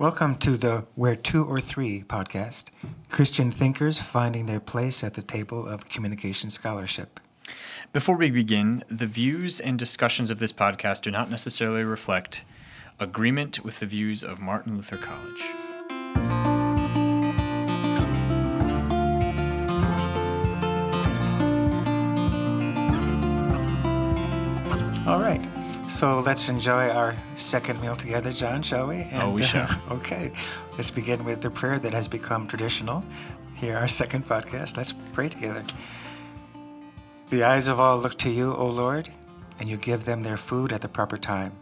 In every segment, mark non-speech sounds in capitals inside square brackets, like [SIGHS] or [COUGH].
Welcome to the Where Two or Three podcast Christian thinkers finding their place at the table of communication scholarship. Before we begin, the views and discussions of this podcast do not necessarily reflect agreement with the views of Martin Luther College. So let's enjoy our second meal together, John, shall we? Oh, we uh, shall. [LAUGHS] okay. Let's begin with the prayer that has become traditional. Here, our second podcast. Let's pray together. The eyes of all look to you, O Lord, and you give them their food at the proper time.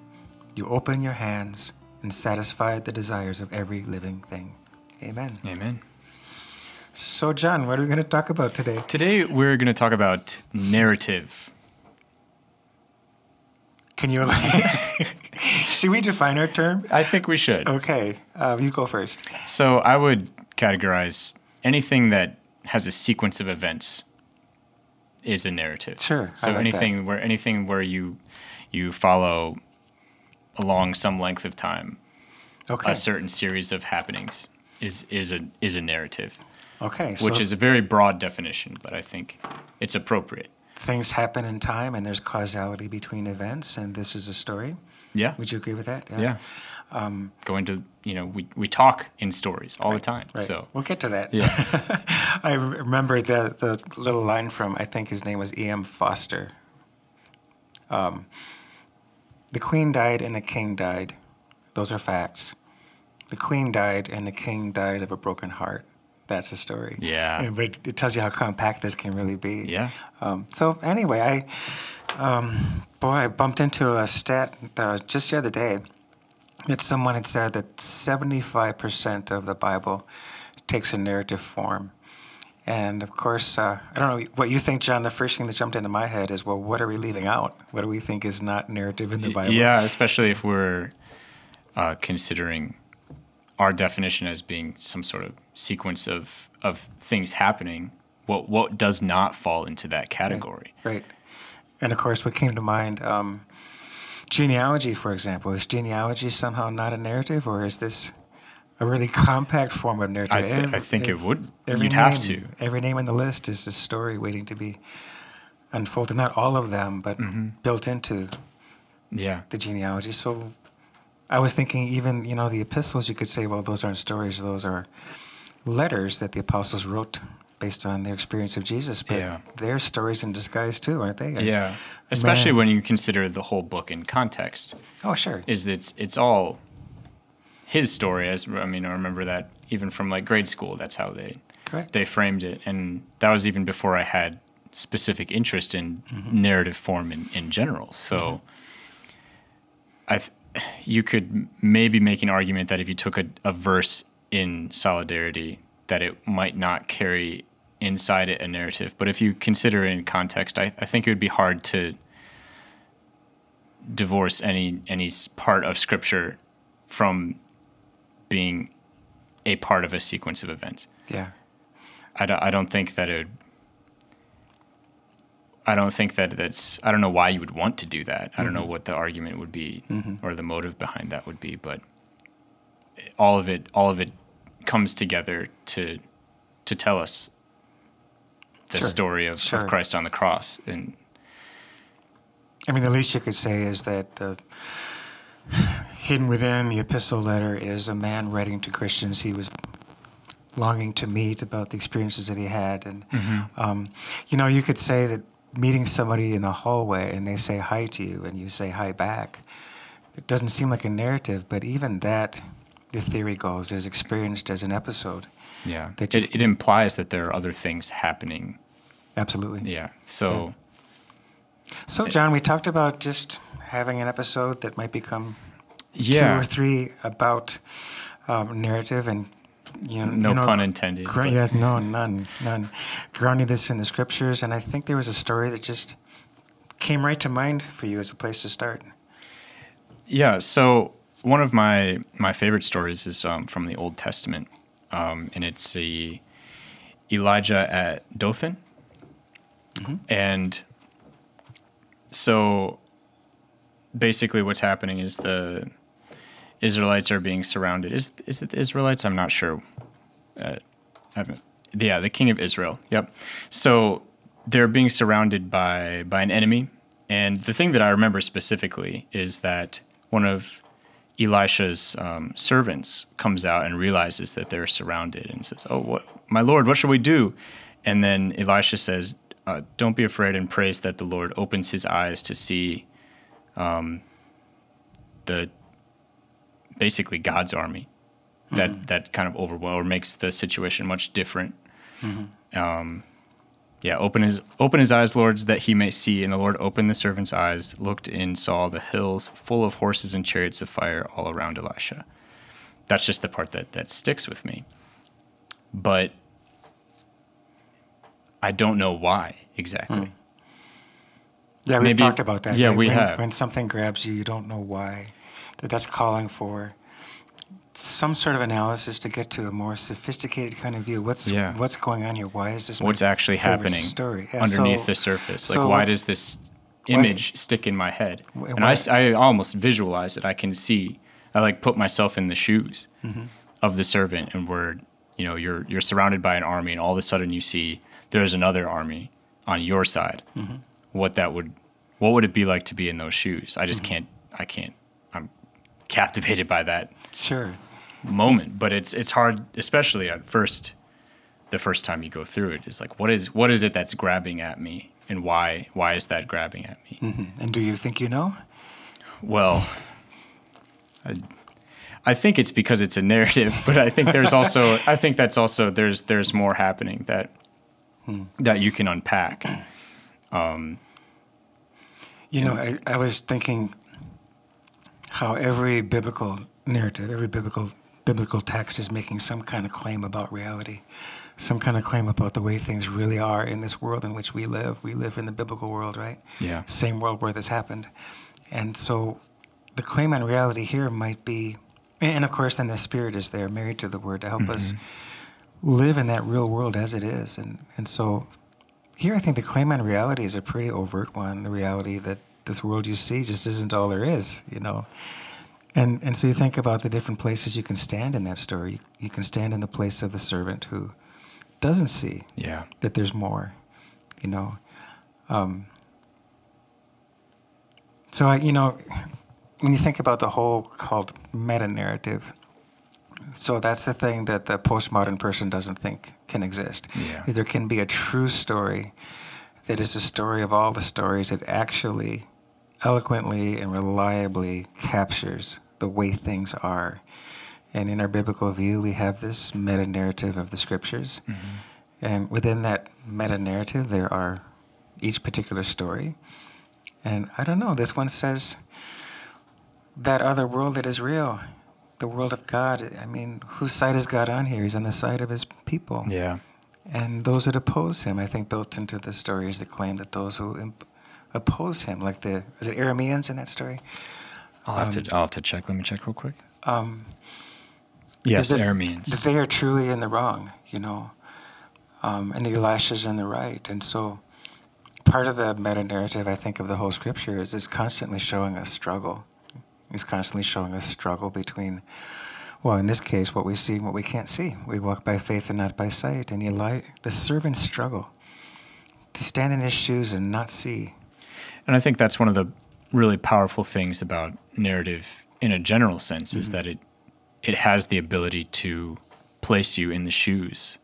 You open your hands and satisfy the desires of every living thing. Amen. Amen. So, John, what are we going to talk about today? Today, we're going to talk about narrative. Can you [LAUGHS] should we define our term? I think we should. Okay, uh, you go first. So, I would categorize anything that has a sequence of events is a narrative. Sure, So like anything that. where anything where you you follow along some length of time Okay, a certain series of happenings is is a is a narrative, okay. So which is a very broad definition, but I think it's appropriate. Things happen in time, and there's causality between events, and this is a story. Yeah. Would you agree with that? Yeah. Um, Going to you know we we talk in stories all the time. Right. So we'll get to that. yeah. [LAUGHS] I remember the the little line from I think his name was E.M. Forster. Um, the queen died and the king died. Those are facts. The queen died and the king died of a broken heart. That's the story. Yeah. But it tells you how compact this can really be. Yeah. Um, so anyway, I, um, boy, I bumped into a stat uh, just the other day that someone had said that 75% of the Bible takes a narrative form. And of course, uh, I don't know what you think, John. The first thing that jumped into my head is, well, what are we leaving out? What do we think is not narrative in the Bible? Yeah, especially if we're uh, considering our definition as being some sort of sequence of of things happening. What what does not fall into that category? Right. And of course, what came to mind, um, genealogy, for example. Is genealogy somehow not a narrative, or is this a really compact form of narrative? I I Every- think it would. Every You'd have name- to. Every name on the list is a story waiting to be unfolded. Not all of them, but Mm-hmm. built into Yeah, the genealogy. So I was thinking, even you know, the epistles. You could say, well, those aren't stories; those are letters that the apostles wrote based on their experience of Jesus. But Yeah. they're stories in disguise too, aren't they? yeah. Especially Man. when you consider the whole book in context. Oh, sure. Is it's it's all his story. As I mean, I remember that even from like grade school. That's how they Correct. they framed it, and that was even before I had specific interest in mm-hmm. narrative form in, in general. So, mm-hmm. I th- you could maybe make an argument that if you took a, a verse in solidarity, that it might not carry inside it a narrative. But if you consider it in context, I, I think it would be hard to divorce any any part of scripture from being a part of a sequence of events. Yeah. I don't, I don't think that it. I don't think that that's. I don't know why you would want to do that. I don't know mm-hmm. what the argument would be mm-hmm. or the motive behind that would be, but all of it, all of it, comes together to to tell us the Sure. story of, Sure. of Christ on the cross, and I mean, the least you could say is that the hidden within the epistle letter is a man writing to Christians he was longing to meet about the experiences that he had, and mm-hmm. um, you know, you could say that meeting somebody in the hallway and they say hi to you and you say hi back. It doesn't seem like a narrative, but even that, the theory goes, is experienced as an episode. yeah, That it, you- it implies that there are other things happening. Absolutely. Yeah, so. So, John, we talked about just having an episode that might become Yeah. two or three about um, narrative and you know, No you know, pun intended, gr- yeah, no, none, none. Grounding this in the scriptures, and I think there was a story that just came right to mind for you as a place to start. Yeah, so one of my my favorite stories is um, from the Old Testament, um, and it's the Elijah at Dothan, and so basically what's happening is the Israelites are being surrounded. Is is it the Israelites? I'm not sure. Uh. Yeah, the king of Israel. Yep. So they're being surrounded by by an enemy, and the thing that I remember specifically is that one of Elisha's um, servants comes out and realizes that they're surrounded and says, "Oh, what, my lord, what shall we do?" And then Elisha says, uh, "Don't be afraid," and prays that the Lord opens his eyes to see um, the basically God's army that Mm-hmm. that kind of overwhelms or makes the situation much different. Mm-hmm. Um, yeah, open his open his eyes, lords, that he may see. And the Lord opened the servant's eyes, looked and saw the hills full of horses and chariots of fire all around Elisha. That's just the part that that sticks with me. But I don't know why exactly. Yeah, we've Maybe- talked about that. yeah, right? we when, have. When something grabs you, you don't know why. That that's calling for some sort of analysis to get to a more sophisticated kind of view. What's Yeah. what's going on here? Why is this? What's actually happening Story Yeah, underneath so- the surface? so like, why does this image stick in my head? And I, I almost visualize it. I can see. I like put myself in the shoes Mm-hmm. of the servant, and where you know you're you're surrounded by an army, and all of a sudden you see there's another army on your side. Mm-hmm. What that would, what would it be like to be in those shoes? I Mm-hmm. just can't. I can't. Captivated by that Sure. moment but it's it's hard especially at first the first time you go through it is like what is what is it that's grabbing at me? And why why is that grabbing at me? And do you think you know? well I, I think it's because it's a narrative [LAUGHS] but i think there's also i think that's also there's there's more happening that that you can unpack. Um, You know, I, I was thinking how every biblical narrative, every biblical biblical text is making some kind of claim about reality, some kind of claim about the way things really are in this world in which we live. We live in the biblical world, right? Yeah. Same world where this happened. And so the claim on reality here might be, and of course, then the Spirit is there, married to the Word, to help us mm-hmm. live in that real world as it is. And, and so here, I think the claim on reality is a pretty overt one. The reality that this world you see just isn't all there is, you know. And and so you think about the different places you can stand in that story. You, you can stand in the place of the servant who doesn't see yeah that there's more, you know. Um, so I, you know, when you think about the whole called meta narrative, so that's the thing that the postmodern person doesn't think can exist. Yeah. Is there can be a true story that is the story of all the stories that actually eloquently and reliably captures the way things are. And in our biblical view, we have this meta narrative of the scriptures. Mm-hmm. And within that meta narrative, there are each particular story. And I don't know, this one says that other world that is real, the world of God. I mean, whose side is God on here? He's on the side of his people. yeah And those that oppose him, I think built into the story is the claim that those who imp- oppose him, like the, is it Arameans in that story? i'll have to i'll have to check let me check real quick Um, yes that- arameans That they are truly in the wrong, you know, um, and the Elisha's in the right. And so part of the meta narrative, I think, of the whole scripture is, is constantly showing us struggle. He's constantly showing us struggle between, well, in this case, what we see and what we can't see. We walk by faith and not by sight. And Eli, the servants struggle to stand in his shoes and not see. And I think that's one of the really powerful things about narrative in a general sense is mm-hmm. that it it has the ability to place you in the shoes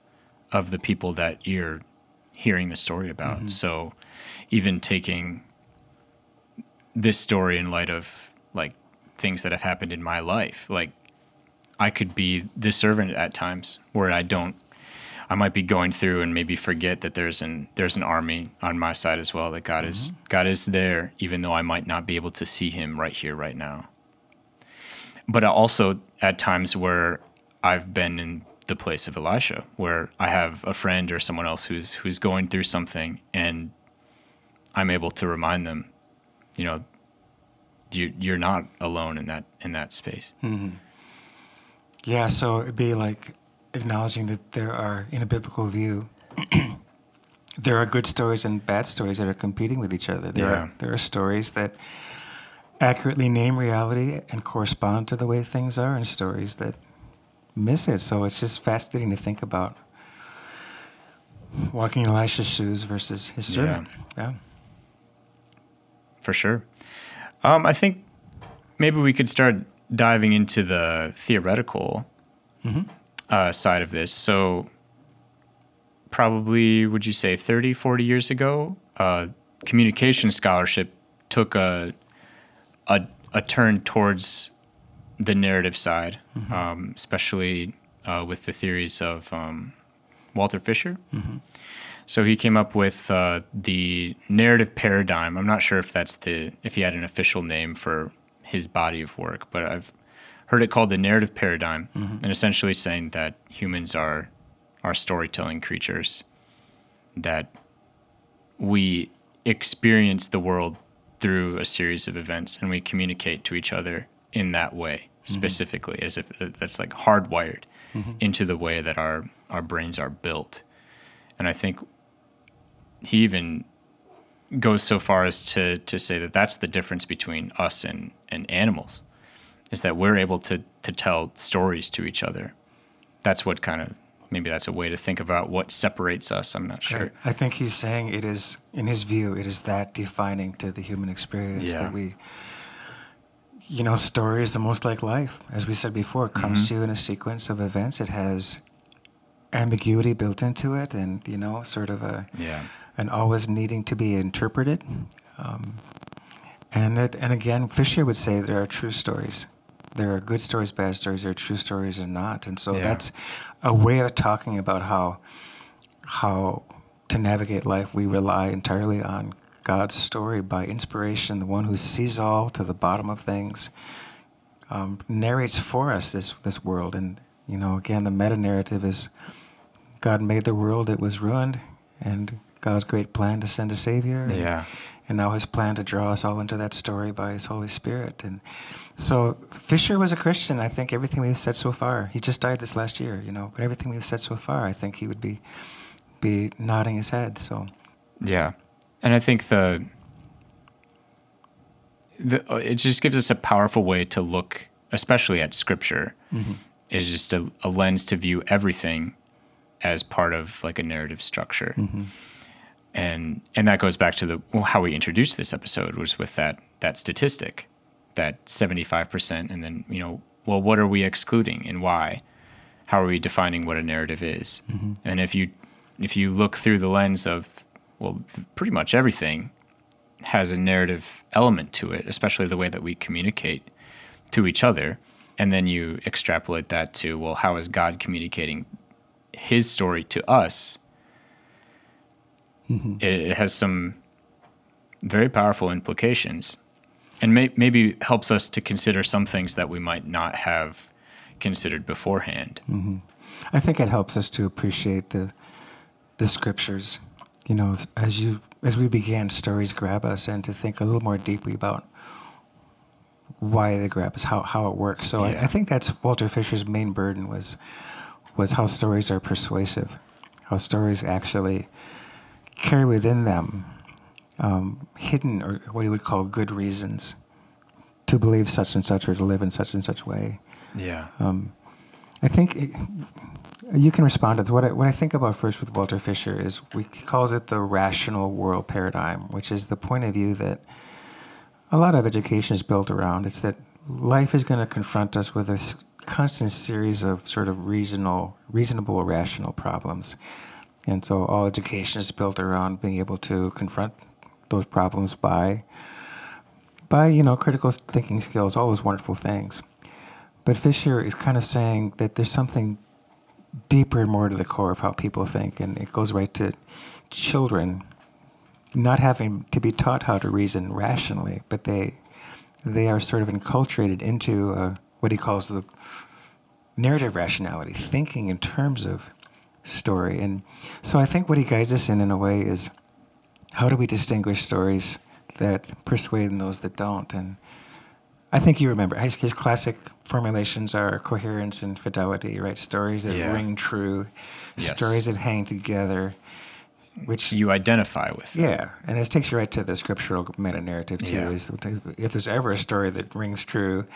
of the people that you're hearing the story about. Mm-hmm. So even taking this story in light of like things that have happened in my life, like I could be the servant at times where I don't I might be going through and maybe forget that there's an there's an army on my side as well. That God is mm-hmm. God is there, even though I might not be able to see Him right here, right now. But also at times where I've been in the place of Elisha, where I have a friend or someone else who's who's going through something, and I'm able to remind them, you know, you, you're not alone in that in that space. Mm-hmm. Yeah, so it'd be like acknowledging that there are, in a biblical view, [CLEARS THROAT] there are good stories and bad stories that are competing with each other. There Yeah. are there are stories that accurately name reality and correspond to the way things are, and stories that miss it. So it's just fascinating to think about walking in Elisha's shoes versus his servant. Yeah. yeah. For sure. Um, I think maybe we could start diving into the theoretical mm-hmm. Uh, side of this. So, probably, would you say 30, 40 years ago, uh, communication scholarship took a, a, a turn towards the narrative side, mm-hmm. um, especially uh, with the theories of um, Walter Fisher. Mm-hmm. So he came up with uh, the narrative paradigm. I'm not sure if that's the if he had an official name for his body of work, but I've heard it called the narrative paradigm, mm-hmm. and essentially saying that humans are are storytelling creatures, that we experience the world through a series of events, and we communicate to each other in that way mm-hmm. specifically, as if that's like hardwired mm-hmm. into the way that our our brains are built. And I think he even goes so far as to, to say that that's the difference between us and, and animals is that we're able to, to tell stories to each other. That's what kind of maybe that's a way to think about what separates us. I'm not sure. I, I think he's saying it is, in his view, it is that defining to the human experience yeah. that we, you know, story is the most like life. As we said before, it comes mm-hmm. to you in a sequence of events. It has ambiguity built into it, and you know, sort of a yeah and always needing to be interpreted. Um, and that, and again, Fisher would say there are true stories. There are good stories, bad stories. There are true stories and not. And so yeah. that's a way of talking about how how to navigate life. We rely entirely on God's story by inspiration, the one who sees all to the bottom of things, um, narrates for us this this world. And you know, again, the meta narrative is God made the world; it was ruined, and God's great plan to send a Savior. Yeah. And now His plan to draw us all into that story by His Holy Spirit. And so Fisher was a Christian. I think everything we've said so far. He just died this last year, you know. But everything we've said so far, I think he would be be nodding his head. So. Yeah, and I think the. The, it just gives us a powerful way to look, especially at Scripture, mm-hmm. is just a, a, lens to view everything as part of like a narrative structure. Mm-hmm and and that goes back to the well, how we introduced this episode was with that that statistic that 75% and then you know well what are we excluding and why? How are we defining what a narrative is? Mm-hmm. and if you if you look through the lens of well pretty much everything has a narrative element to it especially the way that we communicate to each other. And then you extrapolate that to well how is god communicating his story to us mm-hmm. it, it, has some very powerful implications and may, maybe helps us to consider some things that we might not have considered beforehand. Mm-hmm. I think it helps us to appreciate the the scriptures. You know, as you as we began, stories grab us, and to think a little more deeply about why they grab us, how how it works. So yeah. I, I, think that's Walter Fisher's main burden was was how stories are persuasive, how stories actually carry within them um, hidden or what he would call good reasons to believe such and such or to live in such and such way. Yeah. Um, I think it, you can respond to this. What I, what I think about first with Walter Fisher is we, he calls it the rational world paradigm, which is the point of view that a lot of education is built around. It's that life is going to confront us with a constant series of sort of reasonable, reasonable, rational problems. And so all education is built around being able to confront those problems by by you know critical thinking skills, all those wonderful things. But Fisher is kind of saying that there's something deeper and more to the core of how people think, and it goes right to children not having to be taught how to reason rationally, but they they are sort of enculturated into uh, what he calls the narrative rationality, thinking in terms of story. And so I think what he guides us in, in a way, is how do we distinguish stories that persuade and those that don't? And I think you remember his, his classic formulations are coherence and fidelity, right? Stories that yeah. ring true, yes. stories that hang together, which you identify with. Yeah, and this takes you right to the scriptural meta narrative too. Yeah. Is if there's ever a story that rings true,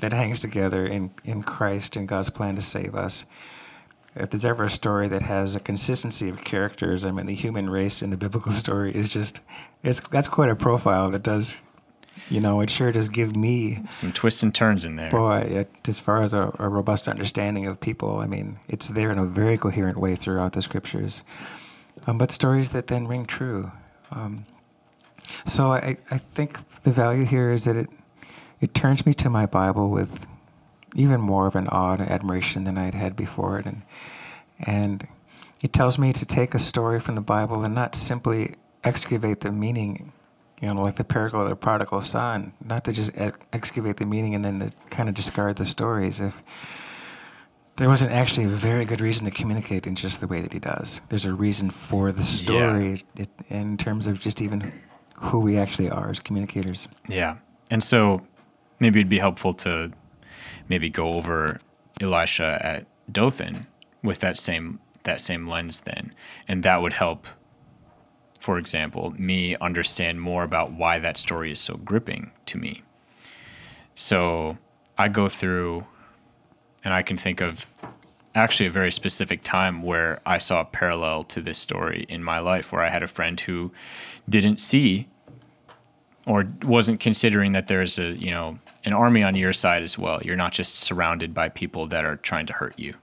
that hangs together in in Christ and God's plan to save us. If there's ever a story that has a consistency of characters, I mean, the human race in the biblical [LAUGHS] story is just it's that's quite a profile that does, you know, it sure does give me Some twists and turns in there. boy it, as far as a, a robust understanding of people. I mean, it's there in a very coherent way throughout the scriptures um, but stories that then ring true. Um, so I, I think the value here is that it it turns me to my Bible with even more of an awe and admiration than I had before it, and and it tells me to take a story from the Bible and not simply excavate the meaning, you know, like the parable of the prodigal son, not to just ex- excavate the meaning and then to kind of discard the stories if there wasn't actually a very good reason to communicate in just the way that he does. There's a reason for the story it, in terms of just even who we actually are as communicators. Yeah. And so maybe it'd be helpful to maybe go over Elisha at Dothan with that same that same lens then. And that would help for example, me understand more about why that story is so gripping to me. So I go through and I can think of actually a very specific time where I saw a parallel to this story in my life where I had a friend who didn't see or wasn't considering that there's a you know an army on your side as well. You're not just surrounded by people that are trying to hurt you.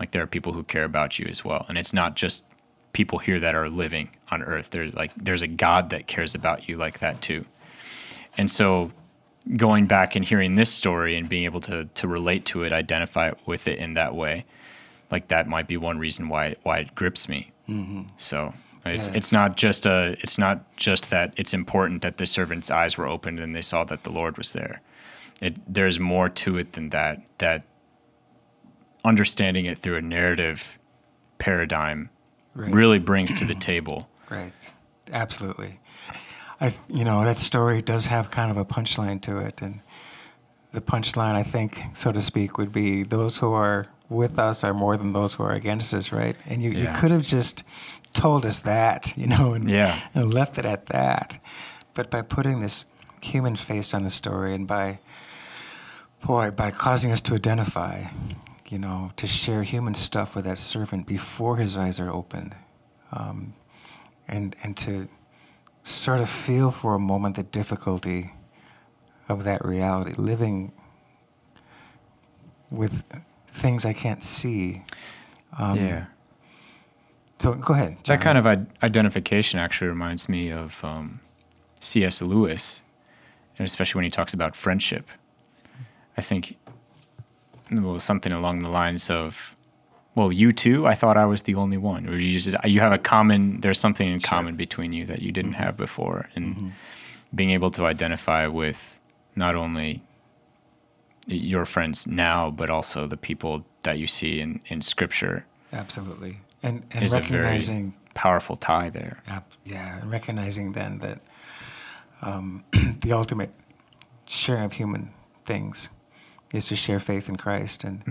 Like there are people who care about you as well, and it's not just people here that are living on Earth. There's like there's a God that cares about you like that too. And so, going back and hearing this story and being able to to relate to it, identify with it in that way, like that might be one reason why why it grips me. Mm-hmm. So it's it's it's- not just a it's not just that it's important that the servant's eyes were opened and they saw that the Lord was there. It there's more to it than that. That understanding it through a narrative paradigm Right. really brings to the [CLEARS THROAT] table. Right. Absolutely. I, you know, that story does have kind of a punchline to it, and the punchline, I think, so to speak, would be those who are with us are more than those who are against us, right? And you, you could have just told us that, you know, and, Yeah. and left it at that. But by putting this human face on the story and by, boy, by causing us to identify, you know, to share human stuff with that servant before his eyes are opened, um, and and to sort of feel for a moment the difficulty of that reality, living with things I can't see. Um, yeah. So go ahead. That kind of identification actually reminds me of um, C.S. Lewis, and especially when he talks about friendship. I think well, something along the lines of, "Well, you too. I thought I was the only one." Or you just you have a common. There's something in common between you that you didn't have before, and being able to identify with not only your friends now, but also the people that you see in, in Scripture absolutely, and and is a very recognizing powerful tie there. Yeah, and recognizing then that um, [CLEARS THROAT] the ultimate sharing of human things is to share faith in Christ. And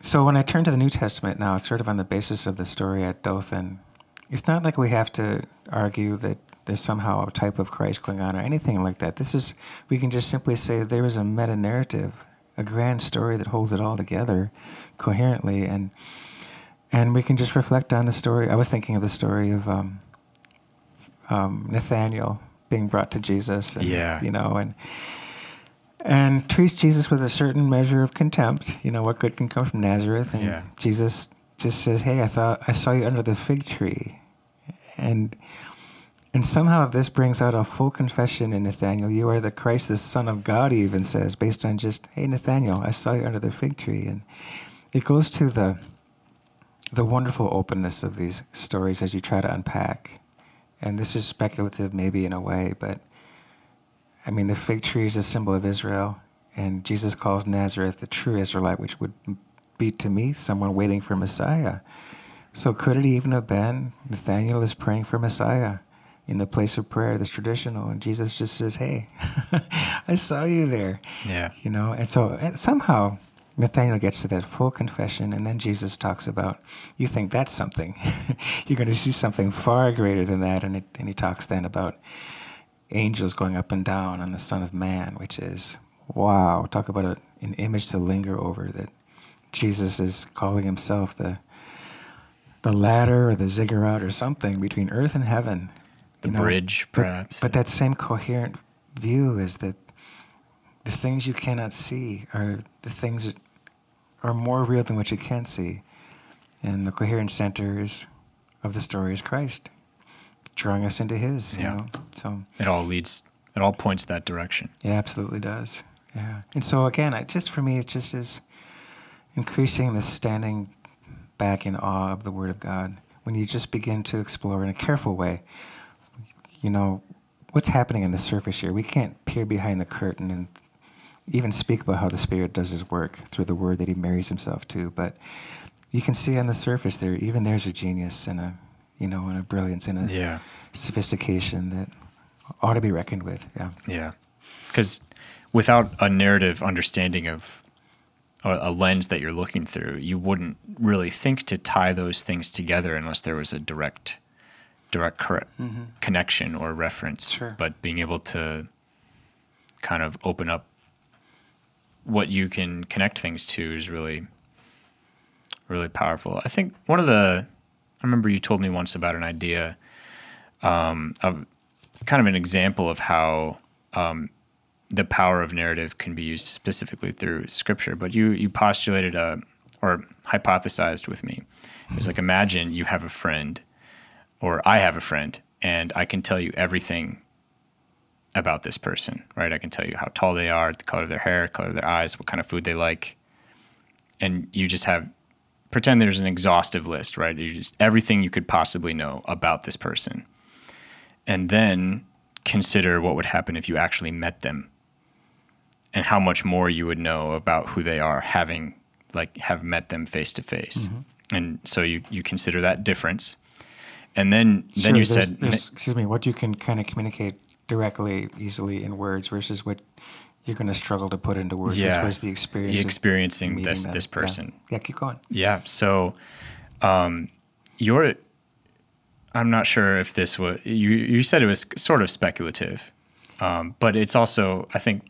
so when I turn to the New Testament now, it's sort of on the basis of the story at Dothan. It's not like we have to argue that there's somehow a type of Christ going on or anything like that. This is, we can just simply say there is a meta narrative, a grand story that holds it all together coherently. And and we can just reflect on the story. I was thinking of the story of um, um, Nathaniel being brought to Jesus, and, Yeah. you know, and and treats Jesus with a certain measure of contempt. You know, what good can come from Nazareth? And Yeah. Jesus just says, "Hey, I thought I saw you under the fig tree," and and somehow this brings out a full confession in Nathaniel. You are the Christ, the Son of God. He even says, based on just, "Hey, Nathaniel, I saw you under the fig tree," and it goes to the the wonderful openness of these stories as you try to unpack. And this is speculative, maybe in a way, but I mean, the fig tree is a symbol of Israel, and Jesus calls Nazareth the true Israelite, which would be to me someone waiting for Messiah. So could it even have been Nathaniel is praying for Messiah in the place of prayer that's traditional, and Jesus just says, "Hey, [LAUGHS] I saw you there." Yeah. you know and so and somehow Nathaniel gets to that full confession, and then Jesus talks about, you think that's something. [LAUGHS] You're going to see something far greater than that. And, it, and he talks then about angels going up and down on the Son of Man, which is, wow, talk about a, an image to linger over that Jesus is calling himself the, the ladder or the ziggurat or something between earth and heaven. The bridge, but, perhaps. But that same coherent view is that the things you cannot see are the things that are more real than what you can see. And the coherent center is, of the story is Christ, drawing us into His. You Yeah. know, so it all leads. It all points that direction. it absolutely does. Yeah. And so again, I just for me, it just is increasing the standing back in awe of the Word of God when you just begin to explore in a careful way. You know, what's happening on the surface here? We can't peer behind the curtain and even speak about how the Spirit does His work through the Word that He marries Himself to, but you can see on the surface there, even there's a genius and a, you know, and a brilliance and a Yeah. sophistication that ought to be reckoned with. Yeah. Yeah, because without a narrative understanding of a, a lens that you're looking through, you wouldn't really think to tie those things together unless there was a direct, direct cor- mm-hmm. connection or reference. Sure. But being able to kind of open up what you can connect things to is really, really powerful. I think one of the, I remember you told me once about an idea um, of kind of an example of how um, the power of narrative can be used specifically through scripture. But you you postulated a or hypothesized with me. It was like imagine you have a friend, or I have a friend, and I can tell you everything about this person. Right? I can tell you how tall they are, the color of their hair, color of their eyes, what kind of food they like, and you just have pretend there's an exhaustive list. Right? You just everything you could possibly know about this person and then consider what would happen if you actually met them and how much more you would know about who they are having like have met them face to face mm-hmm. and so you you consider that difference and then then you there's- said there's- excuse me, what you can kind of communicate directly, easily in words versus what you're going to struggle to put into words, Yeah. which was the experience. experiencing this them. this person Yeah. keep going. Yeah. So, um, you're. I'm not sure if this was you. You said it was sort of speculative, um, but it's also I think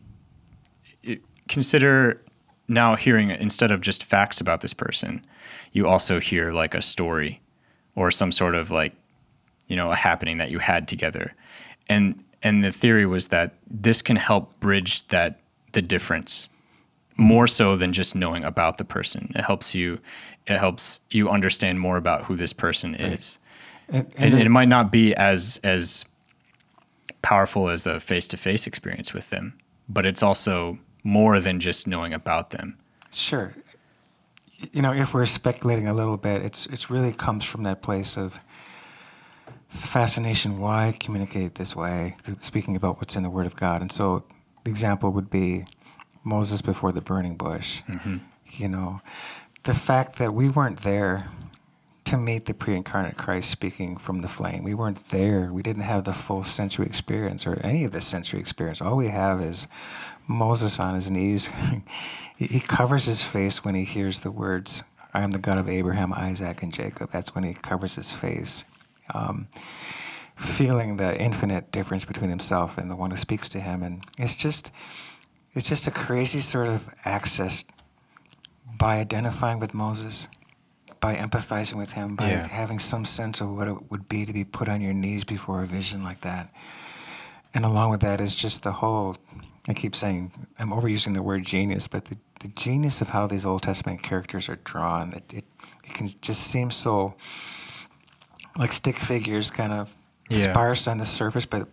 it, consider now hearing instead of just facts about this person, you also hear like a story, or some sort of like, you know, a happening that you had together, and and the theory was that this can help bridge that the difference more so than just knowing about the person. It helps you it helps you understand more about who this person is. And, And, and then- it might not be as as powerful as a face-to-face experience with them, but it's also more than just knowing about them. Sure. You know, if we're speculating a little bit, it's it's really comes from that place of fascination. Why communicate this way? Speaking about what's in the Word of God, and so the example would be Moses before the burning bush. Mm-hmm. You know, the fact that we weren't there to meet the pre-incarnate Christ speaking from the flame. We weren't there. We didn't have the full sensory experience or any of the sensory experience. All we have is Moses on his knees. he [LAUGHS] he covers his face when he hears the words, I am the God of Abraham, Isaac, and Jacob. That's when he covers his face. Um, feeling the infinite difference between himself and the one who speaks to him. And it's just, it's just a crazy sort of access by identifying with Moses, by empathizing with him, by Yeah. having some sense of what it would be to be put on your knees before a vision like that. And along with that is just the whole, I keep saying, I'm overusing the word genius, but the, the genius of how these Old Testament characters are drawn. It, it, it can just seem so like stick figures, kind of Yeah. sparse on the surface, but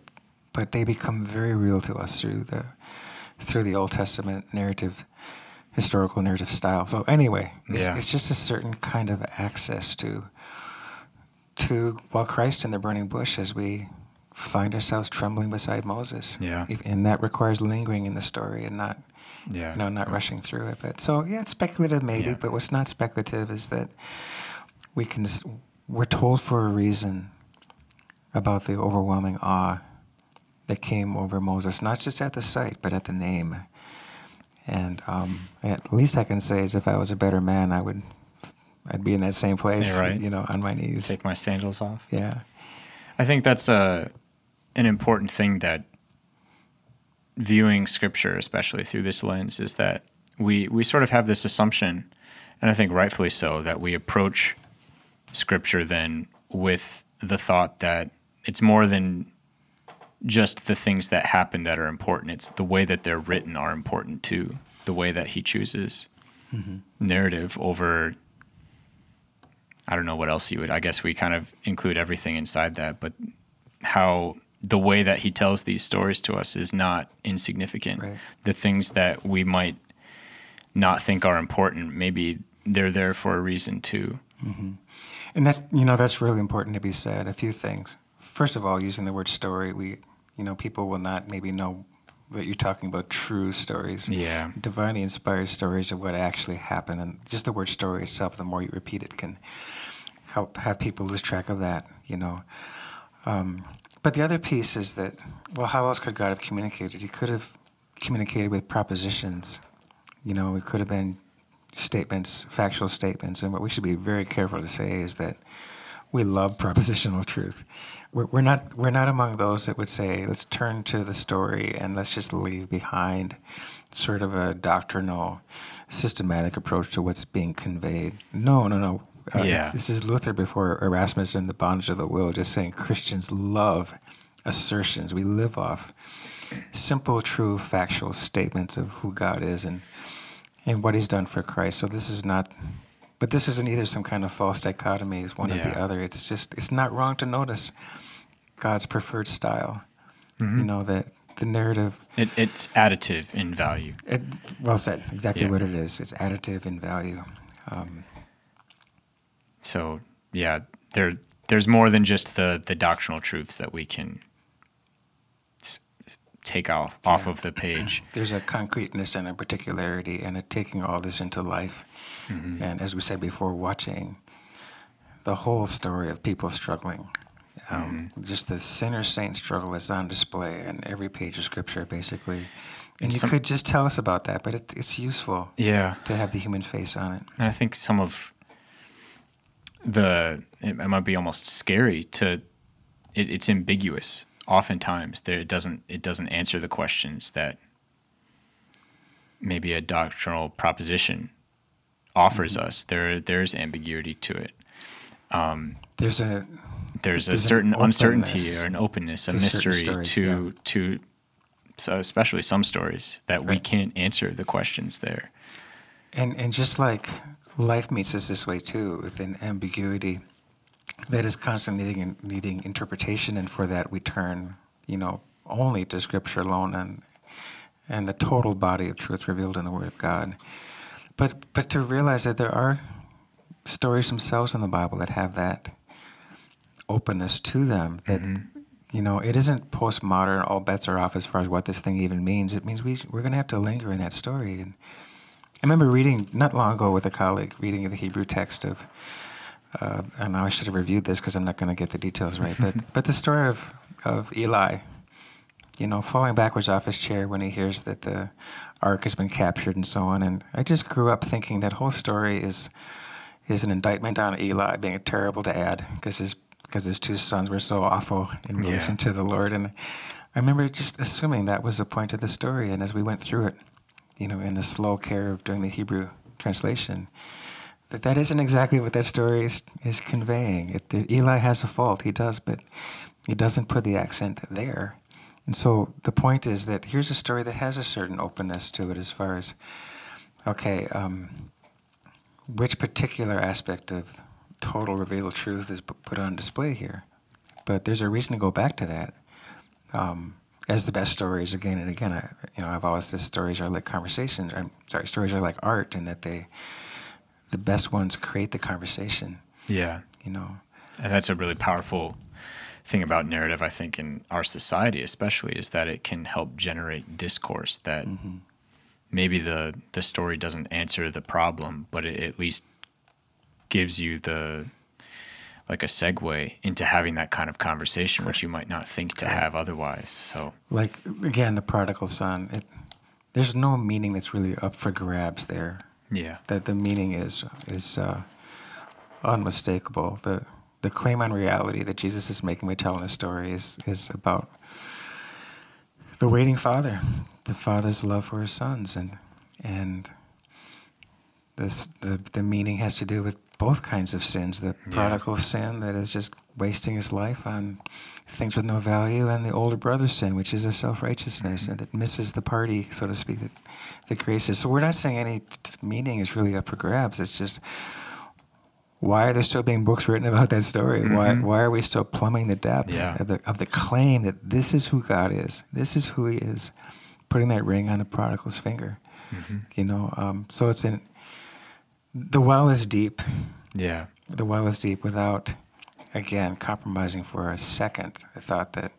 but they become very real to us through the through the Old Testament narrative, historical narrative style. So anyway, it's, Yeah. it's just a certain kind of access to to well Christ in the burning bush as we find ourselves trembling beside Moses. Yeah. And that requires lingering in the story and not Yeah. you know not rushing through it. But so yeah, it's speculative maybe, Yeah. but what's not speculative is that we can we're told for a reason about the overwhelming awe that came over Moses, not just at the sight, but at the name. And um, at least I can say is if I was a better man, I would, I'd be in that same place, Yeah, right. you know, on my knees. Take my sandals off. Yeah. I think that's a an important thing that viewing scripture, especially through this lens, is that we we sort of have this assumption, and I think rightfully so, that we approach scripture then with the thought that it's more than just the things that happen that are important. It's the way that they're written are important too. The way that he chooses narrative over I don't know what else you would. I guess we kind of include everything inside that, but how the way that he tells these stories to us is not insignificant. Right. The things that we might not think are important, maybe they're there for a reason too. Mm-hmm. And that you know that's really important to be said. A few things. First of all, using the word story, we you know people will not maybe know that you're talking about true stories. Yeah. Divinely inspired stories of what actually happened, and just the word story itself. The more you repeat it, can help have people lose track of that. You know. Um, but the other piece is that well, how else could God have communicated? He could have communicated with propositions. You know, it could have been statements, factual statements. And what we should be very careful to say is that we love [LAUGHS] propositional truth. We're, we're not we're not among those that would say let's turn to the story and let's just leave behind sort of a doctrinal, systematic approach to what's being conveyed. No, no, no. Uh, Yeah. This is Luther before Erasmus and the bondage of the will, just saying Christians love assertions. We live off simple, true, factual statements of who God is and and what He's done for Christ. So this is not, but this isn't either some kind of false dichotomy. It's one or the other. It's just it's not wrong to notice God's preferred style. Mm-hmm. You know that the narrative. It, it's additive in value. It, well said. Exactly Yeah. what it is. It's additive in value. Um, So yeah, there there's more than just the the doctrinal truths that we can take off off Yeah. of the page. [LAUGHS] there's a concreteness and a particularity and a taking all this into life. Mm-hmm. And as we said before, watching the whole story of people struggling. Um, Mm-hmm. Just the sinner saint struggle is on display in every page of scripture, basically. And you some- could just tell us about that, but it, it's useful Yeah, to have the human face on it. and I think some of the it, it might be almost scary to it, it's ambiguous. Oftentimes, there it doesn't it doesn't answer the questions that maybe a doctrinal proposition offers Mm-hmm. us. There there's ambiguity to it. There's a there's a There's an certain uncertainty or an openness, a mystery stories, to yeah. to so especially some stories that we can't answer the questions there. And and just like life meets us this way too, with an ambiguity that is constantly needing needing interpretation, and for that we turn, you know, only to Scripture alone and and the total body of truth revealed in the Word of God. But but to realize that there are stories themselves in the Bible that have that openness to them that mm-hmm. you know it isn't postmodern all bets are off as far as what this thing even means. It means we, we're going to have to linger in that story. And I remember reading not long ago with a colleague reading the Hebrew text of, uh, and I should have reviewed this because I'm not going to get the details right, but [LAUGHS] but the story of of Eli, you know, falling backwards off his chair when he hears that the ark has been captured and so on, and I just grew up thinking that whole story is is an indictment on Eli being a terrible dad because his because his two sons were so awful in Yeah. relation to the Lord, and I remember just assuming that was the point of the story, and as we went through it, you know, in the slow care of doing the Hebrew translation, that that isn't exactly what that story is, is conveying. It, the, Eli has a fault, he does, but he doesn't put the accent there. And so the point is that here's a story that has a certain openness to it as far as, okay, um, which particular aspect of total revealed truth is put on display here? But there's a reason to go back to that um, as the best stories again and again. I, you know, I've always said stories are like conversations. I'm sorry, stories are like art, in that they, the best ones create the conversation. Yeah. You know, And that's a really powerful thing about narrative, I think, in our society, especially, is that it can help generate discourse that mm-hmm. maybe the, the story doesn't answer the problem, but it at least gives you the like a segue into having that kind of conversation, which you might not think to have otherwise. So like again, the prodigal son. It, there's no meaning that's really up for grabs there. Yeah. That the meaning is is uh, unmistakable. The the claim on reality that Jesus is making by telling the story is is about the waiting father, the father's love for his sons, and and this the the meaning has to do with both kinds of sins: the Yeah. prodigal sin that is just wasting his life on things with no value, and the older brother sin, which is a self righteousness and that misses the party, so to speak, that, that grace is. So we're not saying any t- meaning is really up for grabs. It's just why are there still being books written about that story? Why why are we still plumbing the depth Yeah. of the of the claim that this is who God is, this is who He is, putting that ring on the prodigal's finger? You know, um, so it's in the well is deep. Yeah. The well is deep without, again, compromising for a second. The thought that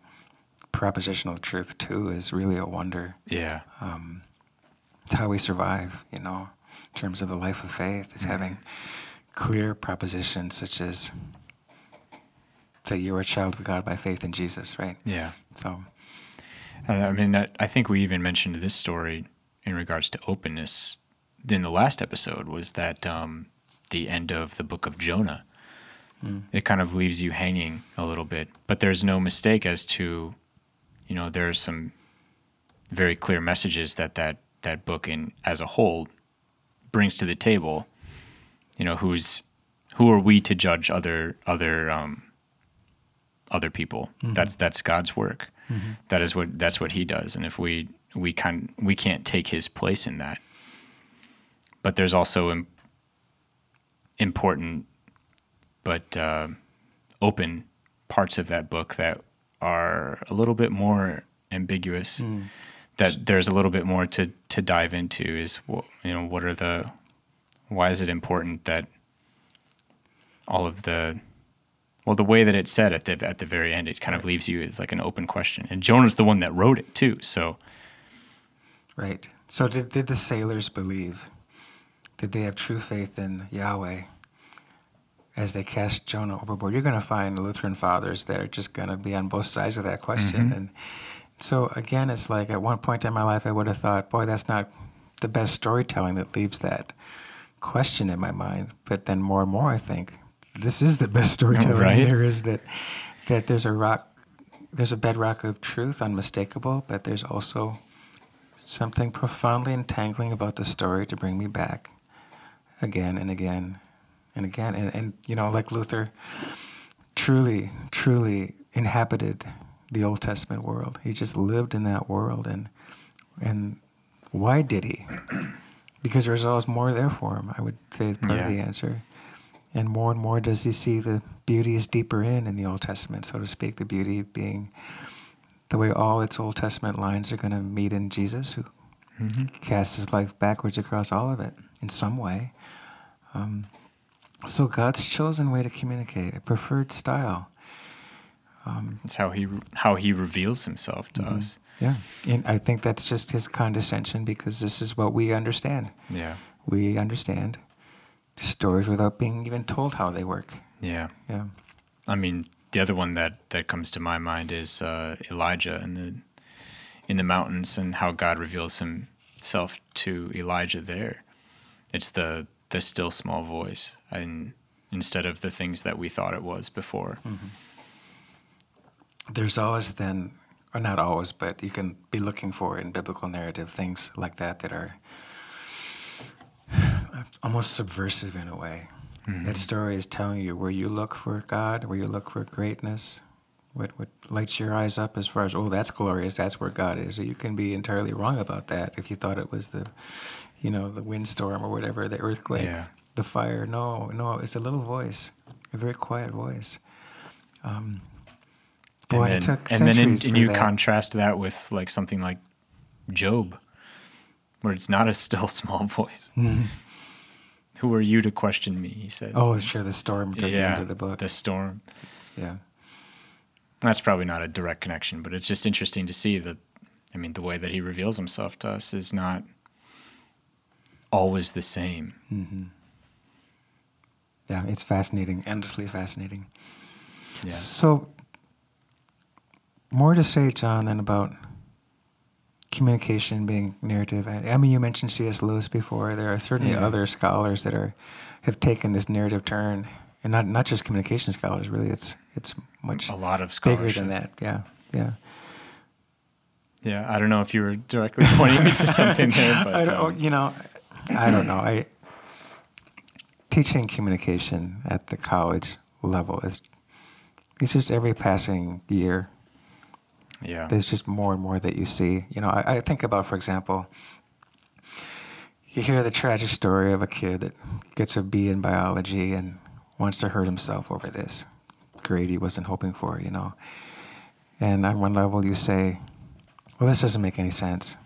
propositional truth too is really a wonder. Yeah. It's how we survive, you know, in terms of the life of faith, is having clear propositions such as that you're a child of God by faith in Jesus, right? Yeah. So, Uh, I mean, I, I think we even mentioned this story in regards to openness in the last episode was that um, the end of the book of Jonah. Mm. It kind of leaves you hanging a little bit, but there's no mistake as to, you know, there's some very clear messages that that that book in as a whole brings to the table. You know, who's who are we to judge other other um, other people? Mm-hmm. That's that's God's work. Mm-hmm. That is what that's what He does, and if we we can we can't take His place in that. But there's also Im- important, but uh, open parts of that book that are a little bit more ambiguous. That there's a little bit more to to dive into. Is you know what are the why is it important that all of the well the way that it's said at the at the very end it kind of leaves you as like an open question and jonah's the one that wrote it too so right. So, did, did the sailors believe? Did they have true faith in Yahweh as they cast Jonah overboard? You're going to find Lutheran fathers that are just going to be on both sides of that question. Mm-hmm. And so, again, it's like at one point in my life, I would have thought, boy, that's not the best storytelling that leaves that question in my mind. But then more and more, I think this is the best [LAUGHS] storytelling Right. there is that that there's a rock, there's a bedrock of truth, unmistakable, but there's also something profoundly entangling about the story to bring me back again and again and again. And, and you know, like Luther, truly, truly inhabited the Old Testament world. He just lived in that world. And, and why did he? Because there's always more there for him, I would say is part of the answer. And more and more does he see the beauty is deeper in in the Old Testament, so to speak, the beauty being the way all its Old Testament lines are going to meet in Jesus, who casts his life backwards across all of it in some way. Um, so God's chosen way to communicate, a preferred style. that's how he how he reveals himself to us Yeah, and I think that's just his condescension because this is what we understand. yeah We understand stories without being even told how they work. yeah Yeah, i mean the other one that that comes to my mind is uh, elijah in the in the mountains and how god reveals himself to elijah there it's the the still small voice and instead of the things that we thought it was before mm-hmm. there's always then, or not always, but you can be looking for in biblical narrative things like that that are [SIGHS] almost subversive in a way. Mm-hmm. That story is telling you where you look for God, where you look for greatness, what what lights your eyes up as far as oh that's glorious, that's where God is. You can be entirely wrong about that if you thought it was the, you know, the windstorm or whatever, the earthquake, Yeah. the fire. No, no, it's a little voice, a very quiet voice. Um, boy, and then, and then in, and you that. contrast that with like something like Job, where it's not a still [LAUGHS] small voice. Who are you to question me? He says. Oh, sure, the storm toward the yeah, end of the book. the storm. yeah. That's probably not a direct connection, but it's just interesting to see that. I mean, the way that he reveals himself to us is not always the same. Yeah, it's fascinating, endlessly fascinating. Yeah. So, more to say, John, than about communication being narrative. I mean, you mentioned C.S. Lewis before. There are certainly Yeah. other scholars that are have taken this narrative turn, and not not just communication scholars. Really, it's it's much A lot of bigger than that. Yeah, yeah. Yeah, I don't know if you were directly pointing me to [LAUGHS] something there, but I don't. um, you know, I don't know. I teaching communication at the college level is it's just every passing year yeah, there's just more and more that you see. You know, I, I think about, for example, you hear the tragic story of a kid that gets a B in biology and wants to hurt himself over this grade he wasn't hoping for, you know. And on one level, you say, well, this doesn't make any sense.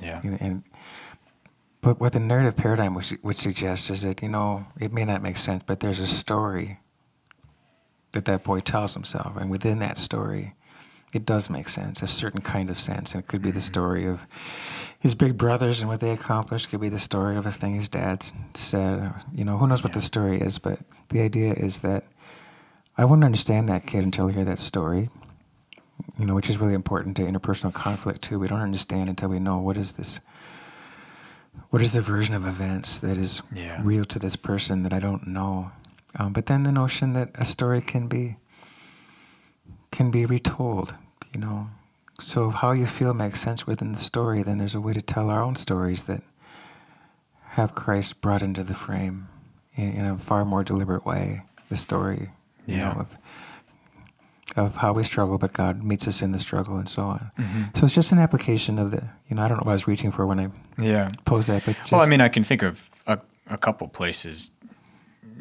yeah, know, And but what the narrative paradigm would, would suggest is that you know it may not make sense, but there's a story that that boy tells himself, and within that story, it does make sense, a certain kind of sense, and it could be the mm-hmm. story of his big brothers and what they accomplished. It could be the story of a thing his dad said. You know, who knows what Yeah. the story is, but the idea is that I wouldn't understand that kid until I hear that story. You know, which is really important to interpersonal conflict too. We don't understand until we know what is this what is the version of events that is Yeah. real to this person that I don't know. Um, but then the notion that a story can be can be retold, you know. So if how you feel makes sense within the story. Then there's a way to tell our own stories that have Christ brought into the frame in, in a far more deliberate way. The story, you Yeah. know, of of how we struggle, but God meets us in the struggle, and so on. Mm-hmm. So it's just an application of the, you know, I don't know what I was reaching for when I yeah. posed that, but just, Well, I mean, I can think of a, a couple places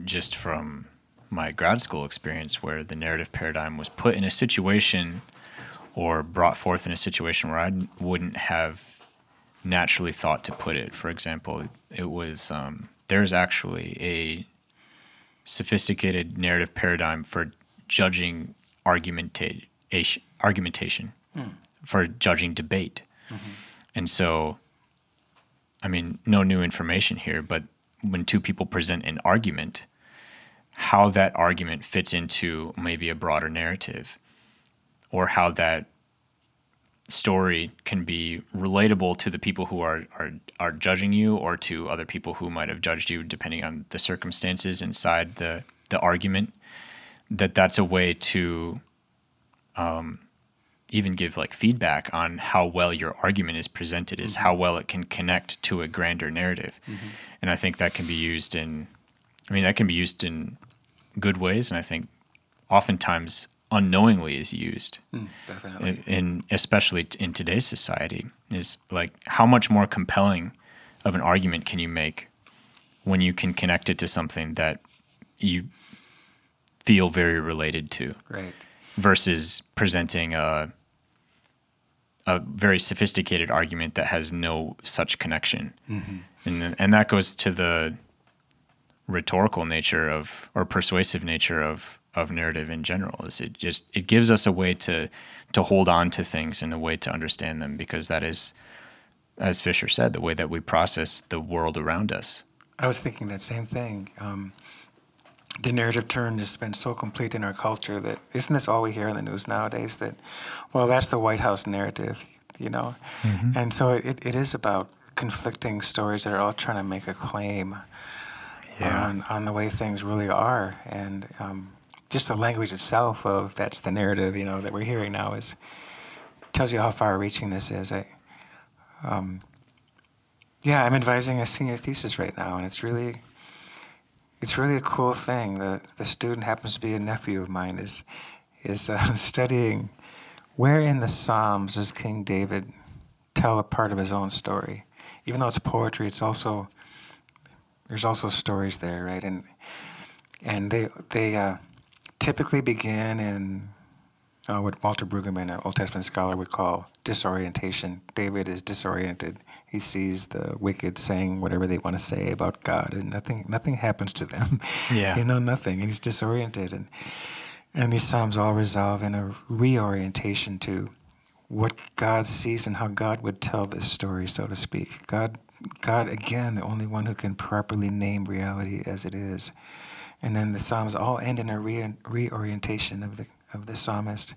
just from my grad school experience where the narrative paradigm was put in a situation or brought forth in a situation where I wouldn't have naturally thought to put it. For example, it was um, there's actually a sophisticated narrative paradigm for judging argumentation, argumentation for judging debate. Mm-hmm. And so I mean, no new information here, but when two people present an argument, how that argument fits into maybe a broader narrative or how that story can be relatable to the people who are, are, are judging you or to other people who might have judged you depending on the circumstances inside the, the argument that that's a way to um, even give like feedback on how well your argument is presented is mm-hmm. how well it can connect to a grander narrative. Mm-hmm. And i think that can be used in i mean that can be used in good ways and i think oftentimes unknowingly is used. Mm, definitely. in, in especially t- in today's society is like how much more compelling of an argument can you make when you can connect it to something that you feel very related to right. versus presenting a a very sophisticated argument that has no such connection, and and that goes to the rhetorical nature of or persuasive nature of of narrative in general. Is it just it gives us a way to to hold on to things and a way to understand them because that is, as Fisher said, the way that we process the world around us. I was thinking that same thing. Um, the narrative turn has been so complete in our culture that isn't this all we hear in the news nowadays? That well, that's the White House narrative, you know, and so it, it is about conflicting stories that are all trying to make a claim on on the way things really are, and um, just the language itself of that's the narrative, you know, that we're hearing now is tells you how far-reaching this is. I, um, yeah, I'm advising a senior thesis right now, and it's really, it's really a cool thing. The the student happens to be a nephew of mine. is is uh, [LAUGHS] studying where in the Psalms does King David tell a part of his own story. Even though it's poetry, it's also there's also stories there, right? And and they they uh, typically begin in uh, what Walter Brueggemann, an Old Testament scholar, would call disorientation. David is disoriented. He sees the wicked saying whatever they want to say about God, and nothing nothing happens to them. [LAUGHS] Yeah. you know nothing, and he's disoriented. And and these psalms all resolve in a reorientation to what God sees and how God would tell this story, so to speak. God, God again, the only one who can properly name reality as it is. And then the psalms all end in a re- reorientation of the of the psalmist.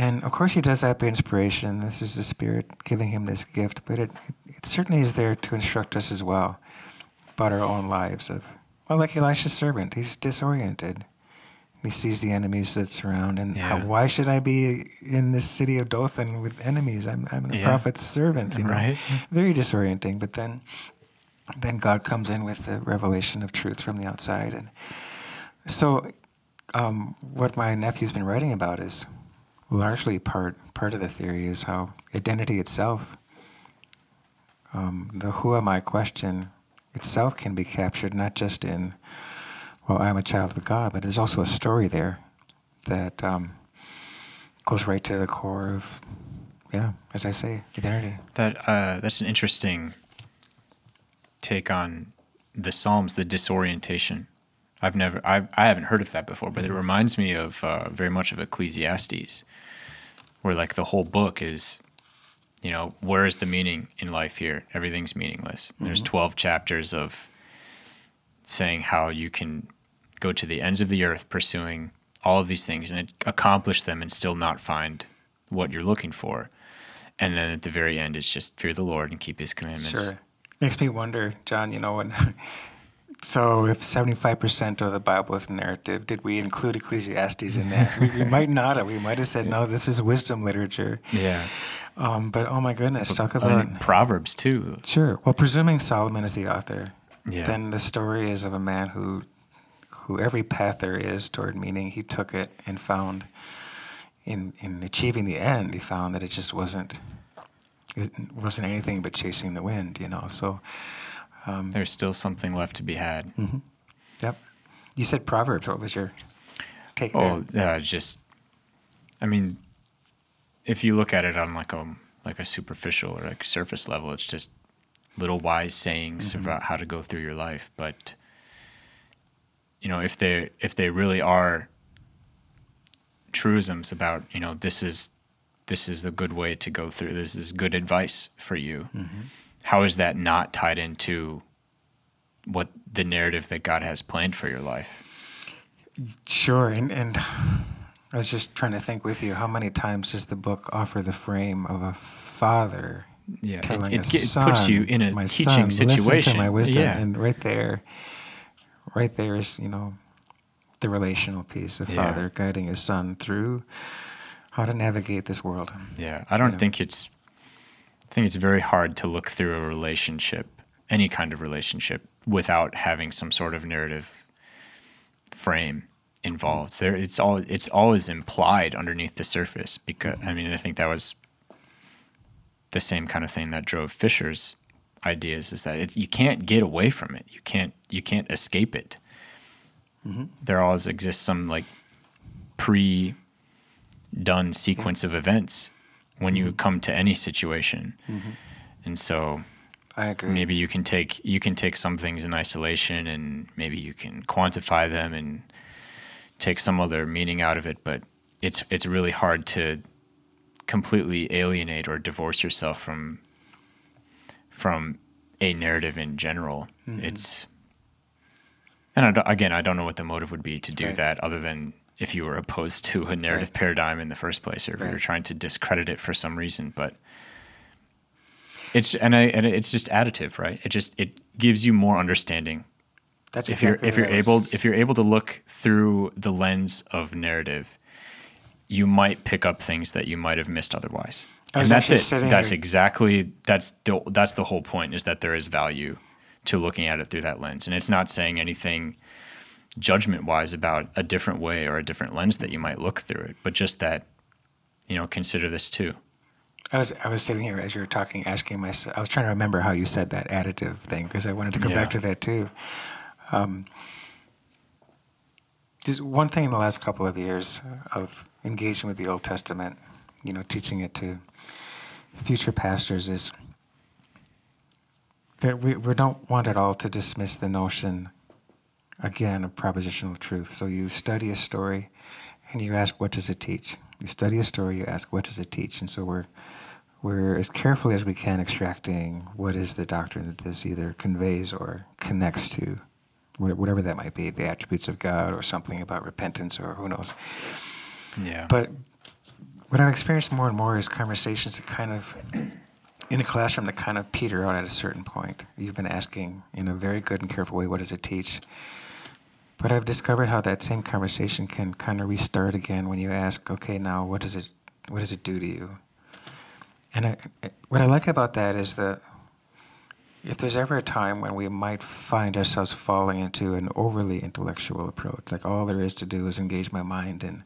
And of course, he does that by inspiration. This is the Spirit giving him this gift, but it, it certainly is there to instruct us as well about our own lives. Of well, like Elisha's servant, he's disoriented. He sees the enemies that surround, and Yeah. how, why should I be in this city of Dothan with enemies? I'm, I'm the Yeah. prophet's servant. You know? Right. Very disorienting. But then, then God comes in with the revelation of truth from the outside, and so um, what my nephew's been writing about is largely part part of the theory is how identity itself, um, the who am I question itself, can be captured not just in well I'm a child of God, but there's also a story there that um, goes right to the core of yeah, as I say, identity. That uh, that's an interesting take on the Psalms, the disorientation. I've never, I've, I haven't heard of that before, but it reminds me of uh, very much of Ecclesiastes, where like the whole book is, you know, where is the meaning in life here? Everything's meaningless. There's 12 chapters of saying how you can go to the ends of the earth pursuing all of these things and accomplish them and still not find what you're looking for. And then at the very end, it's just fear the Lord and keep His commandments. Sure. Makes me wonder, John, you know, when. [LAUGHS] So, if 75% of the Bible is narrative, did we include Ecclesiastes in that? we, we [LAUGHS] might not have. We might have said, no, this is wisdom literature. Yeah. Um, but oh my goodness, talk I about. mean, Proverbs too. Sure. Well, presuming Solomon is the author, Yeah. then the story is of a man who, who every path there is toward meaning, he took it and found, in in achieving the end, he found that it just wasn't, it wasn't anything but chasing the wind, you know. So, There's still something left to be had. Mm-hmm. yep. You said Proverbs. What was your take Oh, there? uh, just, I mean, if you look at it on like a like a superficial or like surface level, it's just little wise sayings about how to go through your life. But you know, if they if they really are truisms about you know this is this is a good way to go through this is good advice for you how is that not tied into what the narrative that god has planned for your life Sure, and and I was just trying to think with you. How many times does the book offer the frame of a father yeah telling it, it, get- son, puts you in a my teaching son, situation Listen to my wisdom, yeah and right there, right there is you know the relational piece of Yeah. father guiding his son through how to navigate this world. Yeah, I don't know. think it's. I think it's very hard to look through a relationship, any kind of relationship, without having some sort of narrative frame involved. There, it's all. It's always implied underneath the surface. Because I mean, I think that was the same kind of thing that drove Fisher's ideas. Is that it, you can't get away from it. You can't. You can't escape it. Mm-hmm. There always exists some like pre done sequence of events when you mm-hmm. come to any situation. Mm-hmm. And so I agree. maybe you can take you can take some things in isolation and maybe you can quantify them and take some other meaning out of it, but it's it's really hard to completely alienate or divorce yourself from from a narrative in general. Mm-hmm. It's and I again, I don't know what the motive would be to do Right. that, other than if you were opposed to a narrative Right. paradigm in the first place, or if you were trying to discredit it for some reason. But it's and I and it's just additive, right? It just it gives you more understanding That's if you're if you're able if you're able to look through the lens of narrative, you might pick up things that you might have missed otherwise. And that's it. That's exactly that's the that's the whole point is that there is value to looking at it through that lens, and it's not saying anything judgment wise about a different way or a different lens that you might look through it, but just that you know consider this too. I was I was sitting here as you were talking, asking myself. I was trying to remember how you said that additive thing because I wanted to come back to that too. Um, just one thing in the last couple of years of engaging with the Old Testament, you know, teaching it to future pastors is that we, we don't want at all to dismiss the notion again a propositional truth. So you study a story and you ask, what does it teach? You study a story, you ask, what does it teach? And so we're we're as carefully as we can extracting what is the doctrine that this either conveys or connects to, whatever that might be, the attributes of God or something about repentance or who knows. Yeah. But what I've experienced more and more is conversations that kind of in a classroom that kind of peter out at a certain point. You've been asking in a very good and careful way, what does it teach? But I've discovered how that same conversation can kind of restart again when you ask, okay, now what does it what does it do to you? And I, what I like about that is that if there's ever a time when we might find ourselves falling into an overly intellectual approach, like all there is to do is engage my mind in,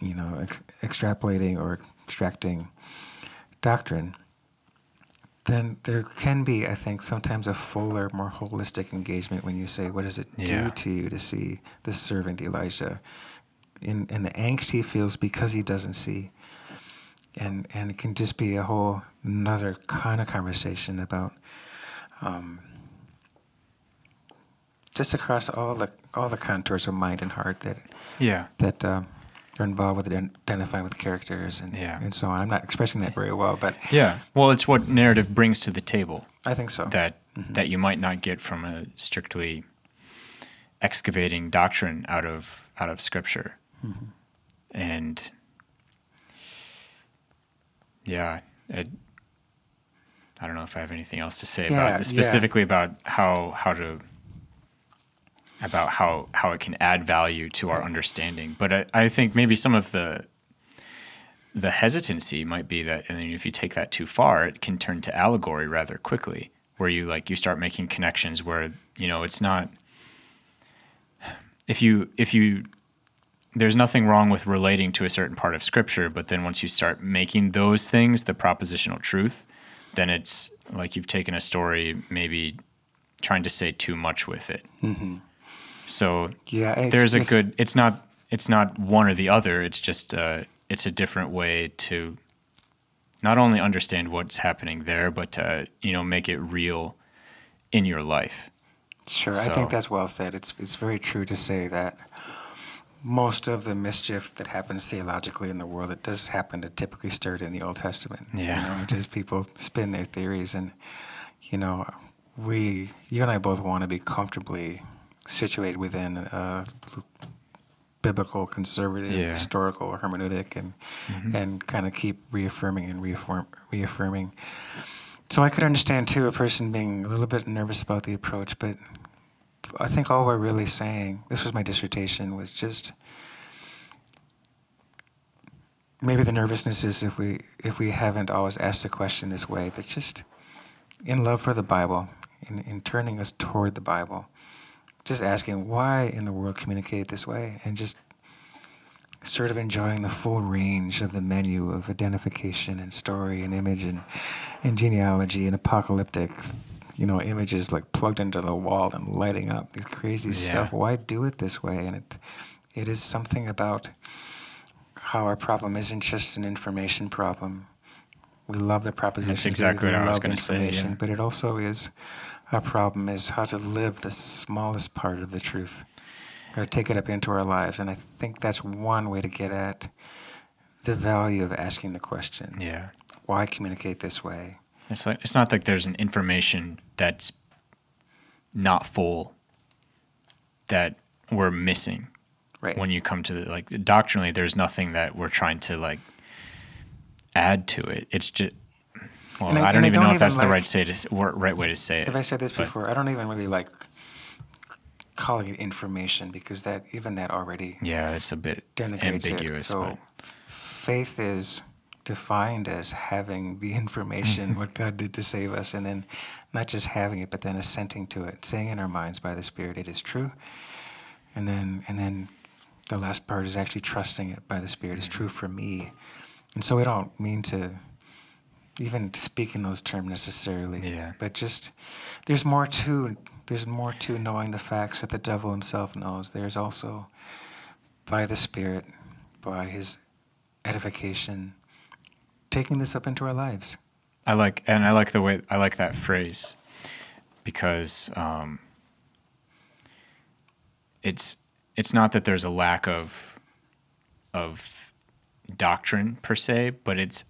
you know, ex- extrapolating or extracting doctrine, then there can be, I think, sometimes a fuller, more holistic engagement when you say, what does it Yeah. do to you to see the servant Elijah in, in the angst he feels because he doesn't see? And, and it can just be a whole another kind of conversation about um, just across all the all the contours of mind and heart that Yeah. that um, are involved with identifying with characters and Yeah. and so on. I'm not expressing that very well, but Yeah. Well, it's what narrative brings to the table I think so. that Mm-hmm. that you might not get from a strictly excavating doctrine out of out of scripture. Mm-hmm. And yeah, it, I don't know if I have anything else to say Yeah, yeah. about specifically about how how to about how how it can add value to our understanding. But I, I think maybe some of the the hesitancy might be that and if you take that too far, it can turn to allegory rather quickly, where you like you start making connections where, you know, it's not if you if you there's nothing wrong with relating to a certain part of scripture, but then once you start making those things the propositional truth, then it's like you've taken a story, maybe trying to say too much with it. Mm-hmm. So yeah, there's a good. It's not. It's not one or the other. It's just. Uh, it's a different way to not only understand what's happening there, but to you know make it real in your life. Sure, I think that's well said. It's it's very true to say that most of the mischief that happens theologically in the world, it does happen to typically start in the Old Testament. Yeah. you know, just [LAUGHS] people spin their theories, and you know, we, you and I both want to be comfortably situated within a biblical, conservative, Yeah. historical hermeneutic, and mm-hmm. and kind of keep reaffirming and reaffirm, reaffirming. So I could understand too a person being a little bit nervous about the approach, but I think all we're really saying, this was my dissertation, was just maybe the nervousness is if we if we haven't always asked the question this way, but just in love for the Bible, in, in turning us toward the Bible, just asking why in the world communicate this way, and just sort of enjoying the full range of the menu of identification and story and image and, and genealogy and apocalyptic, you know, images like plugged into the wall and lighting up these crazy stuff. Why do it this way? And it, it is something about how our problem isn't just an information problem. We love the proposition. That's exactly what I was gonna say, yeah. But it also is our problem is how to live the smallest part of the truth or take it up into our lives. And I think that's one way to get at the value of asking the question Yeah. why communicate this way? It's like it's not like there's an information that's not full that we're missing Right. when you come to the like doctrinally there's nothing that we're trying to like add to it it's just well And I- I, don't and I even don't know if that's the right say to right way to say it Have I said this but- before? I don't even really like calling it information because that even that already yeah it's a bit denigrates it. ambiguous So but faith is defined as having the information [LAUGHS] what God did to save us, and then not just having it, but then assenting to it, saying in our minds by the Spirit, "It is true," and then and then the last part is actually trusting it by the Spirit. It's mm. true for me, and so we don't mean to even speak in those terms necessarily. Yeah. But just there's more to there's more to knowing the facts that the devil himself knows. There's also by the Spirit, by his edification, taking this up into our lives. I like, and I like the way I like that phrase because um, it's it's not that there's a lack of of doctrine per se, but it's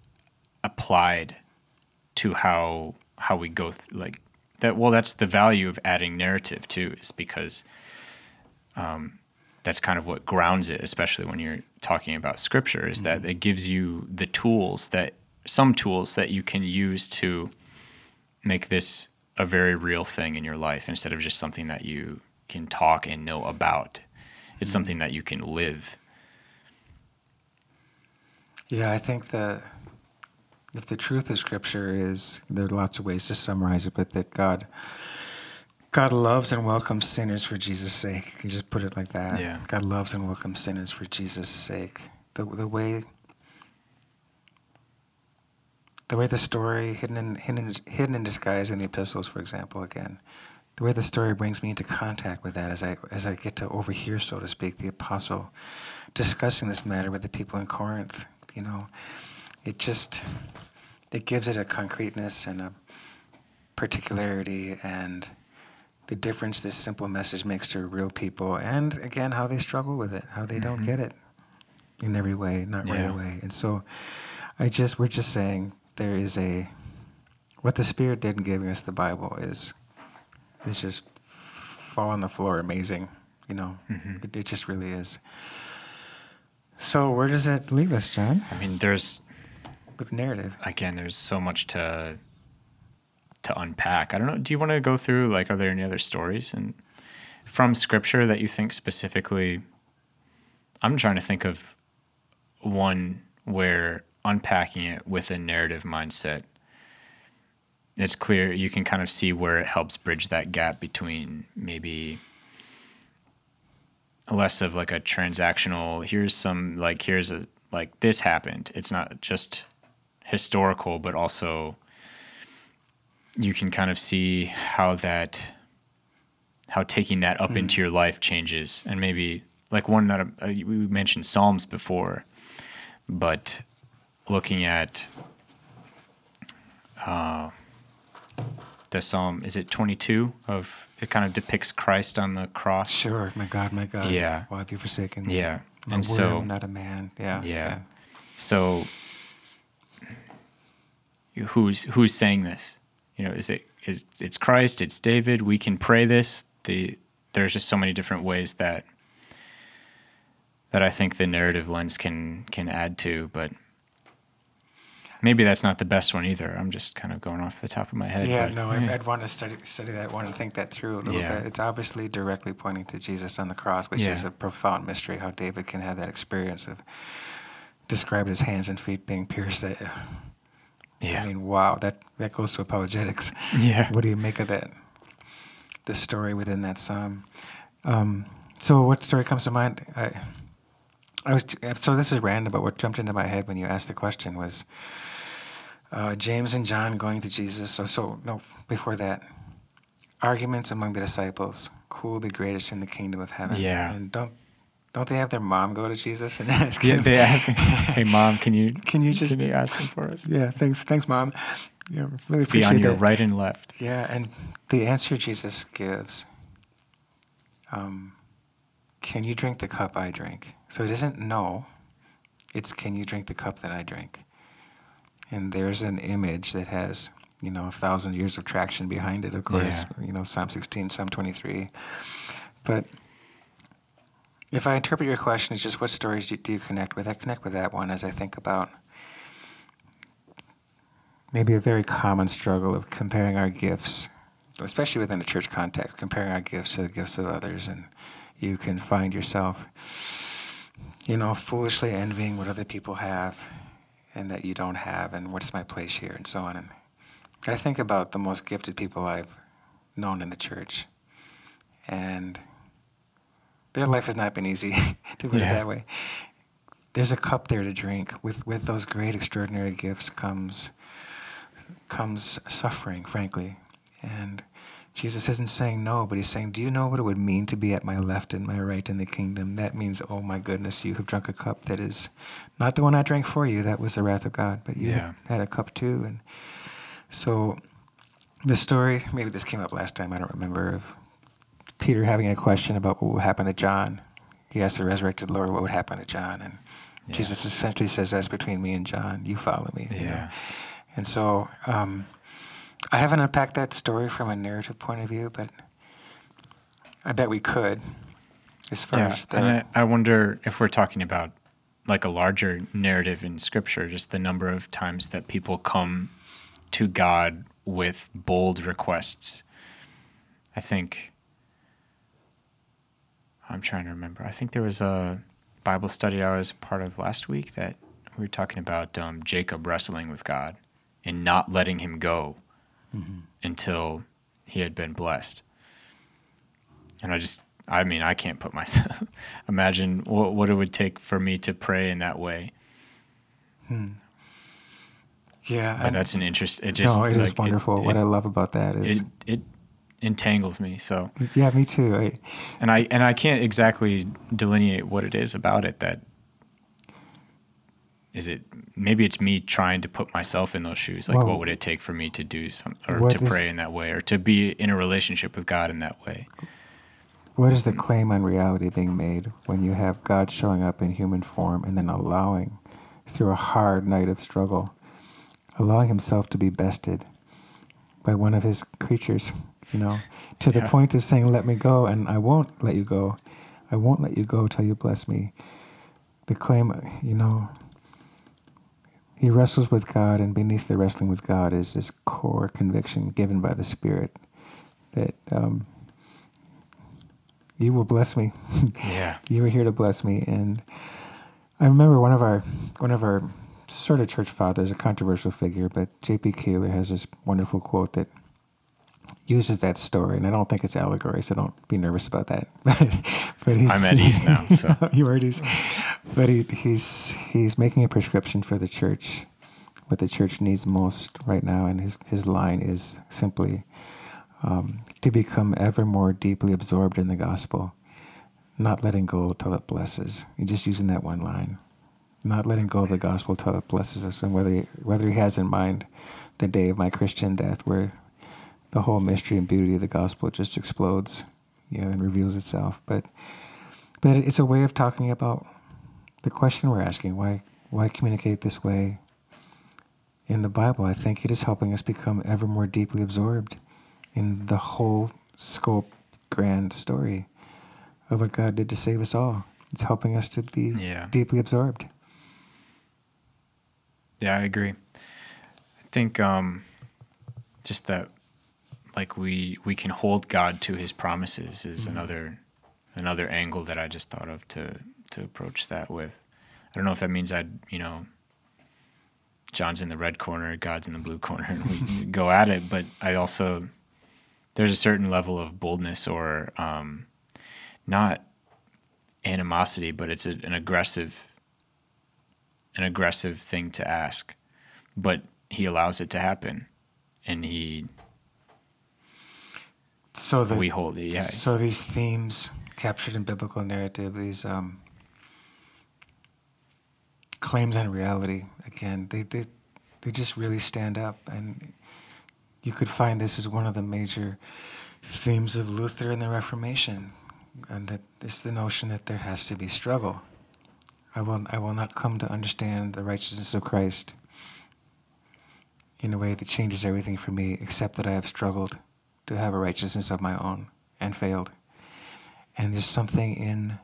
applied to how how we go th- like that. Well, that's the value of adding narrative too, is because um, that's kind of what grounds it, especially when you're talking about scripture is that it gives you the tools that some tools that you can use to make this a very real thing in your life instead of just something that you can talk and know about. It's something that you can live. Yeah, I think that if the truth of Scripture is, there are lots of ways to summarize it, but that God, God loves and welcomes sinners for Jesus' sake. You can just put it like that. Yeah. God loves and welcomes sinners for Jesus' sake. The the way. The way the story hidden in, hidden, hidden in disguise in the epistles, for example, again, the way the story brings me into contact with that as I as I get to overhear, so to speak, the apostle discussing this matter with the people in Corinth. You know, it just it gives it a concreteness and a particularity and the difference this simple message makes to real people and again how they struggle with it how they don't mm-hmm. get it in every way not right away. And so i just we're just saying there is a what the spirit did in giving us the bible is is just fall on the floor amazing you know? Mm-hmm. It, it just really is. So where does that leave us john? I mean, there's with narrative again, there's so much to to unpack. I don't know. Do you want to go through like, are there any other stories and from scripture that you think specifically? I'm trying to think of one where unpacking it with a narrative mindset. It's clear you can kind of see where it helps bridge that gap between maybe less of like a transactional here's some like here's a like this happened it's not just historical but also you can kind of see how that how taking that up into your life changes and maybe like one that uh, we mentioned psalms before but looking at uh, the psalm is it 22 of it kind of depicts christ on the cross Sure, my God, my God. Yeah. Why have you forsaken me? yeah I'm and so worm, not a man. Yeah. Yeah. So who's who's saying this? You know, is it is it's Christ, it's David, we can pray this. The there's just so many different ways that that I think the narrative lens can can add to, but maybe that's not the best one either. I'm just kind of going off the top of my head. Yeah, but- no, I'd, I'd want to study study that one and think that through a little Yeah. bit. It's obviously directly pointing to Jesus on the cross, which is a profound mystery. How David can have that experience of describe his hands and feet being pierced. That, yeah. I mean, wow, that that goes to apologetics. yeah. What do you make of that? The story within that psalm. Um, so, what story comes to mind? I, I was so this is random, but what jumped into my head when you asked the question was uh, James and John going to Jesus. So, so no, before that, arguments among the disciples: who will be greatest in the kingdom of heaven? Yeah. and don't don't they have their mom go to Jesus and [LAUGHS] ask Yeah, him? they ask, "Hey, mom, can you [LAUGHS] Can you just- can you ask him for us? yeah, thanks, thanks, mom. Yeah, really Be appreciate on your that. right and left." Yeah, and the answer Jesus gives, um, can you drink the cup I drink? So it isn't no, it's can you drink the cup that I drink? And there's an image that has, you know, a thousand years of traction behind it, of course, you know, Psalm 16, Psalm 23. But if I interpret your question as just what stories do, do you connect with, I connect with that one as I think about maybe a very common struggle of comparing our gifts, especially within a church context, comparing our gifts to the gifts of others. And you can find yourself, you know, foolishly envying what other people have and that you don't have, and what's my place here, and so on. And I think about the most gifted people I've known in the church. And their life has not been easy, [LAUGHS] to put Yeah. it that way. There's a cup there to drink. With with those great, extraordinary gifts comes comes suffering, frankly. And Jesus isn't saying no, but he's saying, Do you know what it would mean to be at my left and my right in the kingdom? That means, oh my goodness, you have drunk a cup that is not the one I drank for you. That was the wrath of God, but you Yeah. had a cup too. And so the story, maybe this came up last time, I don't remember, of Peter having a question about what will happen to John. He asked the resurrected Lord what would happen to John. And Yeah. Jesus essentially says, That's between me and John. You follow me. you know? Yeah. And so um, I haven't unpacked that story from a narrative point of view, but I bet we could. As far Yeah, as the, and I, I wonder if we're talking about like a larger narrative in Scripture, just the number of times that people come to God with bold requests. I think. I'm trying to remember. I think there was a Bible study I was part of last week that we were talking about um, Jacob wrestling with God and not letting him go mm-hmm. until he had been blessed. And I just, I mean, I can't put [LAUGHS] myself, imagine what, what it would take for me to pray in that way. Hmm. Yeah. But that's an interest. It just, no, it like, is wonderful. It, what it, I love about that is it, it entangles me. So yeah, me too. I, and I, and I can't exactly delineate what it is about it that is it maybe it's me trying to put myself in those shoes like well, what would it take for me to do some or to pray in that way or to be in a relationship with god in that way what is the claim on reality being made when you have god showing up in human form and then allowing through a hard night of struggle allowing himself to be bested by one of his creatures you know to the yeah. point of saying let me go and i won't let you go i won't let you go till you bless me the claim you know he wrestles with God, and beneath the wrestling with God is this core conviction given by the Spirit that um, you will bless me. [LAUGHS] Yeah, you are here to bless me. And I remember one of our one of our sort of church fathers, a controversial figure, but J.P. Koehler has this wonderful quote that uses that story, and I don't think it's allegory, so don't be nervous about that. [LAUGHS] but he's, I'm at ease now, so [LAUGHS] you are at ease. But he, he's he's making a prescription for the church, what the church needs most right now, and his his line is simply um, to become ever more deeply absorbed in the gospel, not letting go till it blesses. He's just using that one line, not letting go of the gospel till it blesses us, and whether he, whether he has in mind the day of my Christian death, where the whole mystery and beauty of the gospel just explodes, you know, and reveals itself. But but it's a way of talking about the question we're asking: why why communicate this way? In the Bible, I think it is helping us become ever more deeply absorbed in the whole scope, grand story of what God did to save us all. It's helping us to be yeah. deeply absorbed. Yeah, I agree. I think um, just that like we we can hold God to His promises is mm-hmm. another another angle that I just thought of to to approach that with. I don't know if that means I'd you know John's in the red corner, God's in the blue corner, and we [LAUGHS] go at it. But I also there's a certain level of boldness or um, not animosity, but it's a, an aggressive an aggressive thing to ask. But he allows it to happen, and he so the, we hold it. Yeah. So these themes captured in biblical narrative, these um, claims on reality, again, they, they they just really stand up, and you could find this as one of the major themes of Luther and the Reformation, and that it's the notion that there has to be struggle. I will I will not come to understand the righteousness of Christ in a way that changes everything for me, except that I have struggled to have a righteousness of my own and failed. And there's something in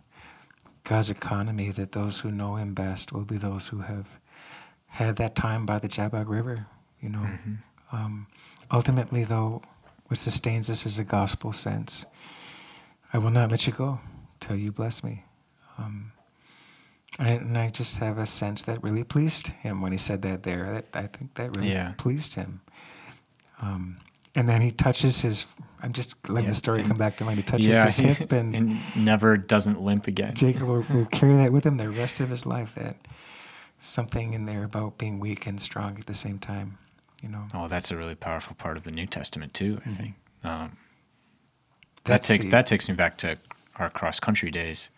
God's economy that those who know Him best will be those who have had that time by the Jabbok River. You know, mm-hmm. um, ultimately, though, what sustains us is a gospel sense. I will not let you go till you bless me. Um, and I just have a sense that really pleased him when he said that there. That I think that really yeah. pleased him. Um, and then he touches his. I'm just letting yeah, the story come back to mind. He touches yeah, his hip and, and, never doesn't limp again. Jacob will, will, carry that with him the rest of his life. That something in there about being weak and strong at the same time. You know. Oh, that's a really powerful part of the New Testament too. I mm-hmm. think um, that takes that takes me back to our cross country days.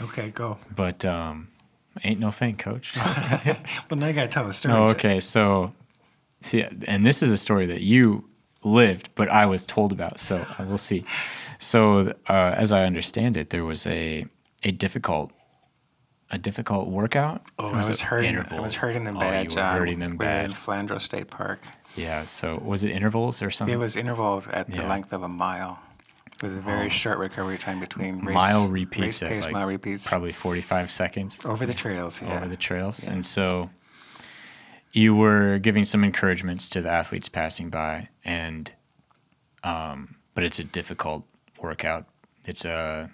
Okay, go. But um, ain't no thing, Coach. [LAUGHS] [LAUGHS] well, now you got to tell the story. Oh, okay. So, see, and this is a story that you lived, but I was told about. So we'll see. So uh, as I understand it, there was a a difficult a difficult workout. Oh, was I was hurting. Intervals? I was hurting them bad. Oh, you were hurting them bad. In Flandrau State Park. Yeah. So was it intervals or something? It was intervals at the yeah. length of a mile. with a very short recovery time between race, mile repeats race pace, like mile repeats probably 45 seconds over the trails. Yeah. over the trails. And so you were giving some encouragements to the athletes passing by and um, but it's a difficult workout. It's a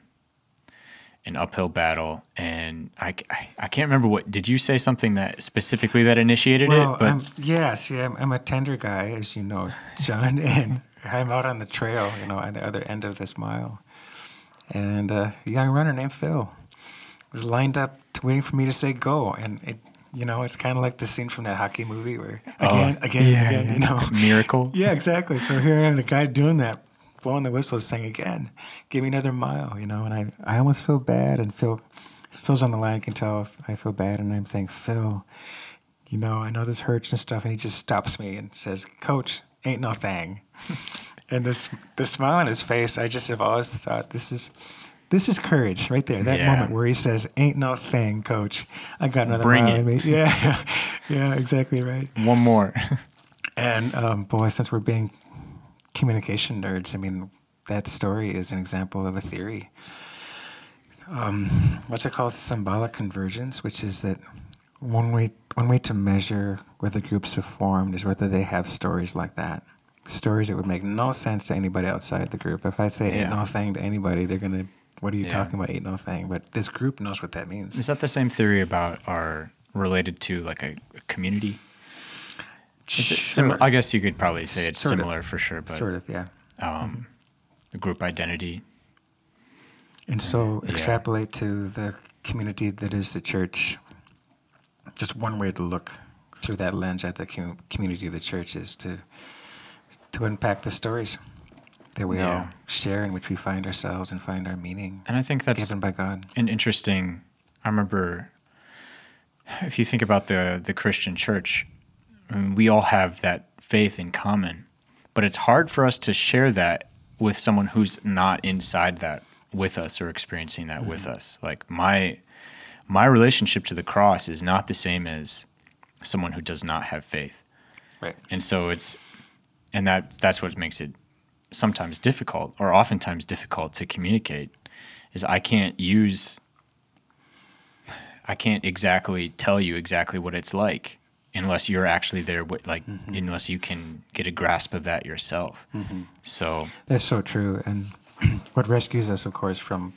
an uphill battle and I, I, I can't remember what did you say something that specifically that initiated Well, it but I'm, yes, yeah, I'm, I'm a tender guy, as you know, John, [LAUGHS] and I'm out on the trail, you know, on the other end of this mile, and uh, a young runner named Phil was lined up waiting for me to say go, and it, you know, it's kind of like the scene from that hockey movie where oh, again, again, yeah, again, you know, [LAUGHS] miracle yeah, exactly. So here I am, the guy doing that, blowing the whistle, saying again, give me another mile, you know, and I, I almost feel bad, and Phil, Phil's on the line, I can tell if I feel bad, and I'm saying, Phil, you know, I know this hurts and stuff, and he just stops me and says, Coach, ain't no thing. [LAUGHS] and this this smile on his face, I just have always thought this is this is courage right there. That Yeah. moment where he says, "Ain't no thing, Coach. I got another Bring mile it." in me." Yeah, [LAUGHS] yeah, exactly right. one more [LAUGHS] And um, boy, since we're being communication nerds, I mean, that story is an example of a theory. Um, what's it called? Symbolic convergence, which is that one way one way to measure whether groups have formed is whether they have stories like that. Stories that would make no sense to anybody outside the group. If I say ain't Yeah. no thing to anybody, they're gonna, what are you Yeah. talking about? Ain't no thing. But this group knows what that means. is that the same theory about our related to like a, a community it sim- Sure. I guess you could probably say it's Sort of. similar for sure but Sort of, yeah. um, the group identity And so Yeah. extrapolate to the community that is the church. Just one way to look through that lens at the com- community of the church is to to unpack the stories that we all share in which we find ourselves and find our meaning and I think that's given by God. an interesting i remember if you think about the the christian church I mean, we all have that faith in common but it's hard for us to share that with someone who's not inside that with us or experiencing that with mm-hmm. us like my my relationship to the cross is not the same as someone who does not have faith Right. and so it's and that that's what makes it sometimes difficult or oftentimes difficult to communicate is i can't use i can't exactly tell you exactly what it's like unless you're actually there with, like mm-hmm. unless you can get a grasp of that yourself mm-hmm. so That's so true. And [CLEARS THROAT] what rescues us, of course, from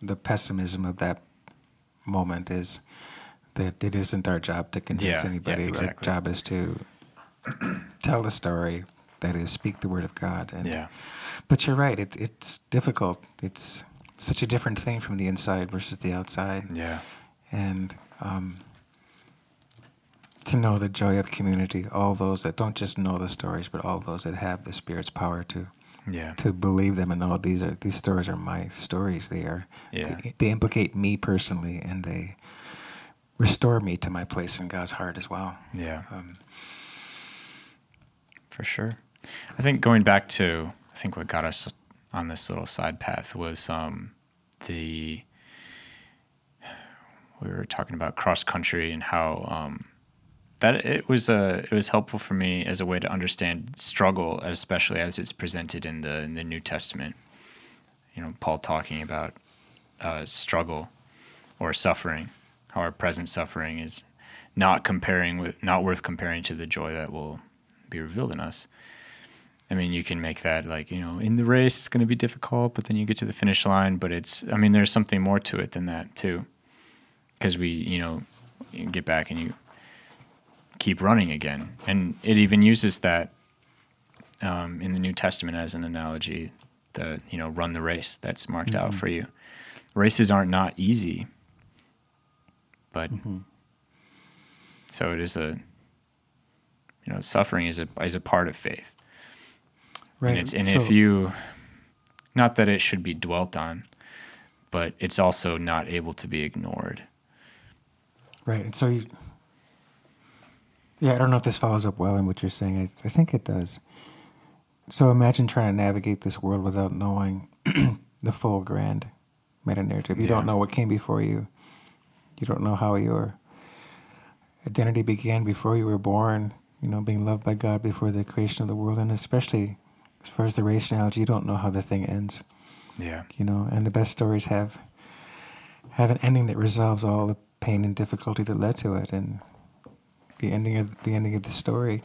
the pessimism of that moment is that it isn't our job to convince Yeah, yeah, anybody. exactly. Our job is to tell the story, that is, speak the word of God. And, yeah But you're right, it, it's difficult. It's such a different thing from the inside versus the outside. yeah And um, to know the joy of community, all those that don't just know the stories, but all those that have the Spirit's power to yeah to believe them and know these are these stories are my stories. They are Yeah. they, they implicate me personally and they restore me to my place in God's heart as well. yeah Um, for sure. I think going back to I think what got us on this little side path was um, the we were talking about cross country and how um, that it was a it was helpful for me as a way to understand struggle, especially as it's presented in the in the New Testament. You know, Paul talking about uh, struggle or suffering, how our present suffering is not comparing with not worth comparing to the joy that will be revealed in us. I mean, you can make that like, you know, in the race it's going to be difficult, but then you get to the finish line, but it's I mean, there's something more to it than that too. Cuz we, you know, you get back and you keep running again. And it even uses that um, in the New Testament as an analogy, the, you know, run the race that's marked out for you. Races aren't not easy, but so it is a you know suffering is a is a part of faith right. and it's and So- if you not that it should be dwelt on but it's also not able to be ignored Right. And so you, yeah, I don't know if this follows up well in what you're saying. I, I think it does. So imagine trying to navigate this world without knowing [CLEARS THROAT] the full grand meta narrative. You Yeah. don't know what came before you. You don't know how your identity began before you were born, you know, being loved by God before the creation of the world. And especially as far as the race analogy, you don't know how the thing ends. Yeah. You know, and the best stories have have an ending that resolves all the pain and difficulty that led to it, and the ending of the ending of the story,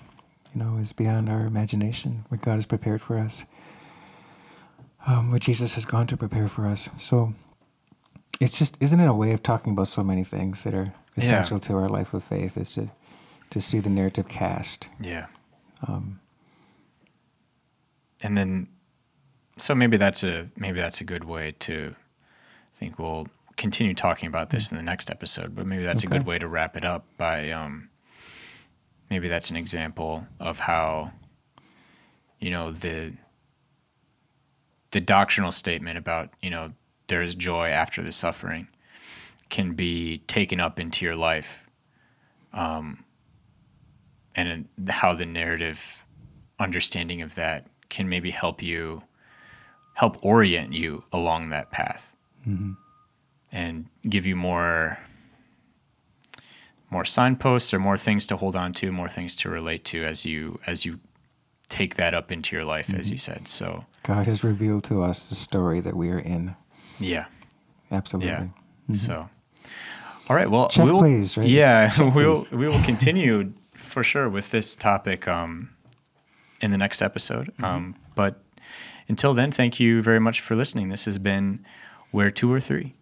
you know, is beyond our imagination. What God has prepared for us, um, what Jesus has gone to prepare for us. So it's just isn't it a way of talking about so many things that are essential to our life of faith is to to see the narrative cast. Yeah. Um, and then, so maybe that's a maybe that's a good way to think. We'll continue talking about this in the next episode, but maybe that's okay. a good way to wrap it up by um, maybe that's an example of how you know the the doctrinal statement about you know there is joy after the suffering can be taken up into your life um, and how the narrative understanding of that can maybe help you help orient you along that path mm-hmm. and give you more more signposts or more things to hold on to more things to relate to as you as you take that up into your life mm-hmm. as you said so god has revealed to us the story that we are in yeah absolutely yeah. Mm-hmm. so all right well Check we'll, please, right? yeah Check [LAUGHS] we'll please. we will continue for sure with this topic um, in the next episode. Mm-hmm. Um, but until then, thank you very much for listening. This has been Where Two or Three.